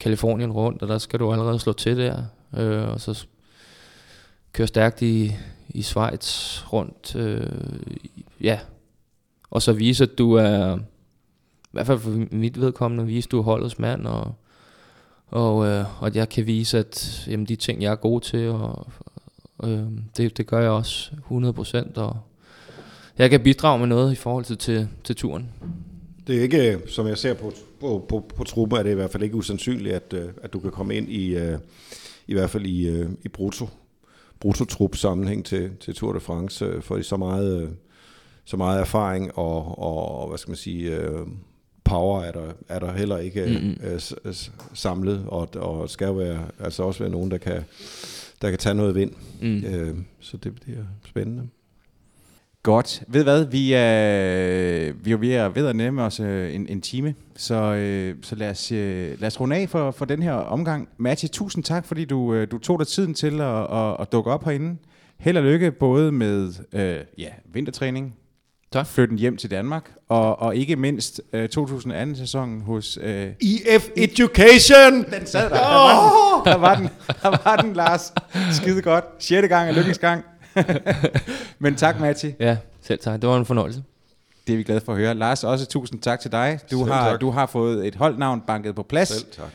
Speaker 3: Kalifornien rundt, og der skal du allerede slå til der, øh, og så køre stærkt i, i Schweiz rundt, øh, ja, og så vise, at du er, hvert fald for mit vedkommende, vise, at du er holdets mand, og, og, øh, og at jeg kan vise, at jamen, de ting, jeg er god til, og, øh, det, det gør jeg også 100%, og, jeg kan bidrage med noget i forhold til, til, til turen.
Speaker 2: Det er ikke, øh, som jeg ser på, på, på, på truppen, er det i hvert fald ikke usandsynligt, at, øh, at du kan komme ind i, øh, i hvert fald i, i brutto, brutotrup sammenhæng til, til Tour de France, for så meget, så meget erfaring og, og, hvad skal man sige, power er der, er der heller ikke mm-hmm. samlet, og, og skal være, altså også være nogen, der kan, der kan tage noget vind.
Speaker 3: Mm.
Speaker 2: Øh, så det bliver spændende.
Speaker 1: Godt. Ved hvad? Vi er, vi er ved at, ved at nemme os øh, en, en time, så, øh, så lad, os, øh, lad os runde af for, for den her omgang. Mathias, tusind tak, fordi du, øh, du tog dig tiden til at, at, at dukke op herinde. Held og lykke både med øh, ja, vintertræning,
Speaker 3: Tak.
Speaker 1: flytten hjem til Danmark, og, og ikke mindst øh, 2002-sæsonen hos... Øh,
Speaker 2: EF Education!
Speaker 1: den sad der. Der var den, der var den, der var den Lars. Skide godt. Sjette gang er lykkens gang. [LAUGHS] Men tak, Mati.
Speaker 3: Ja, selv tak. Det var en fornøjelse.
Speaker 1: Det er vi glade for at høre. Lars, også tusind tak til dig. Du,
Speaker 2: Selv
Speaker 1: har,
Speaker 2: tak.
Speaker 1: du har fået et holdnavn banket på plads.
Speaker 2: Selv tak.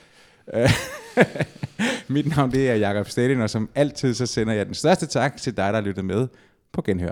Speaker 2: [LAUGHS]
Speaker 1: Mit navn det er Jakob Stedin, og som altid så sender jeg den største tak til dig, der har lyttet med på Genhør.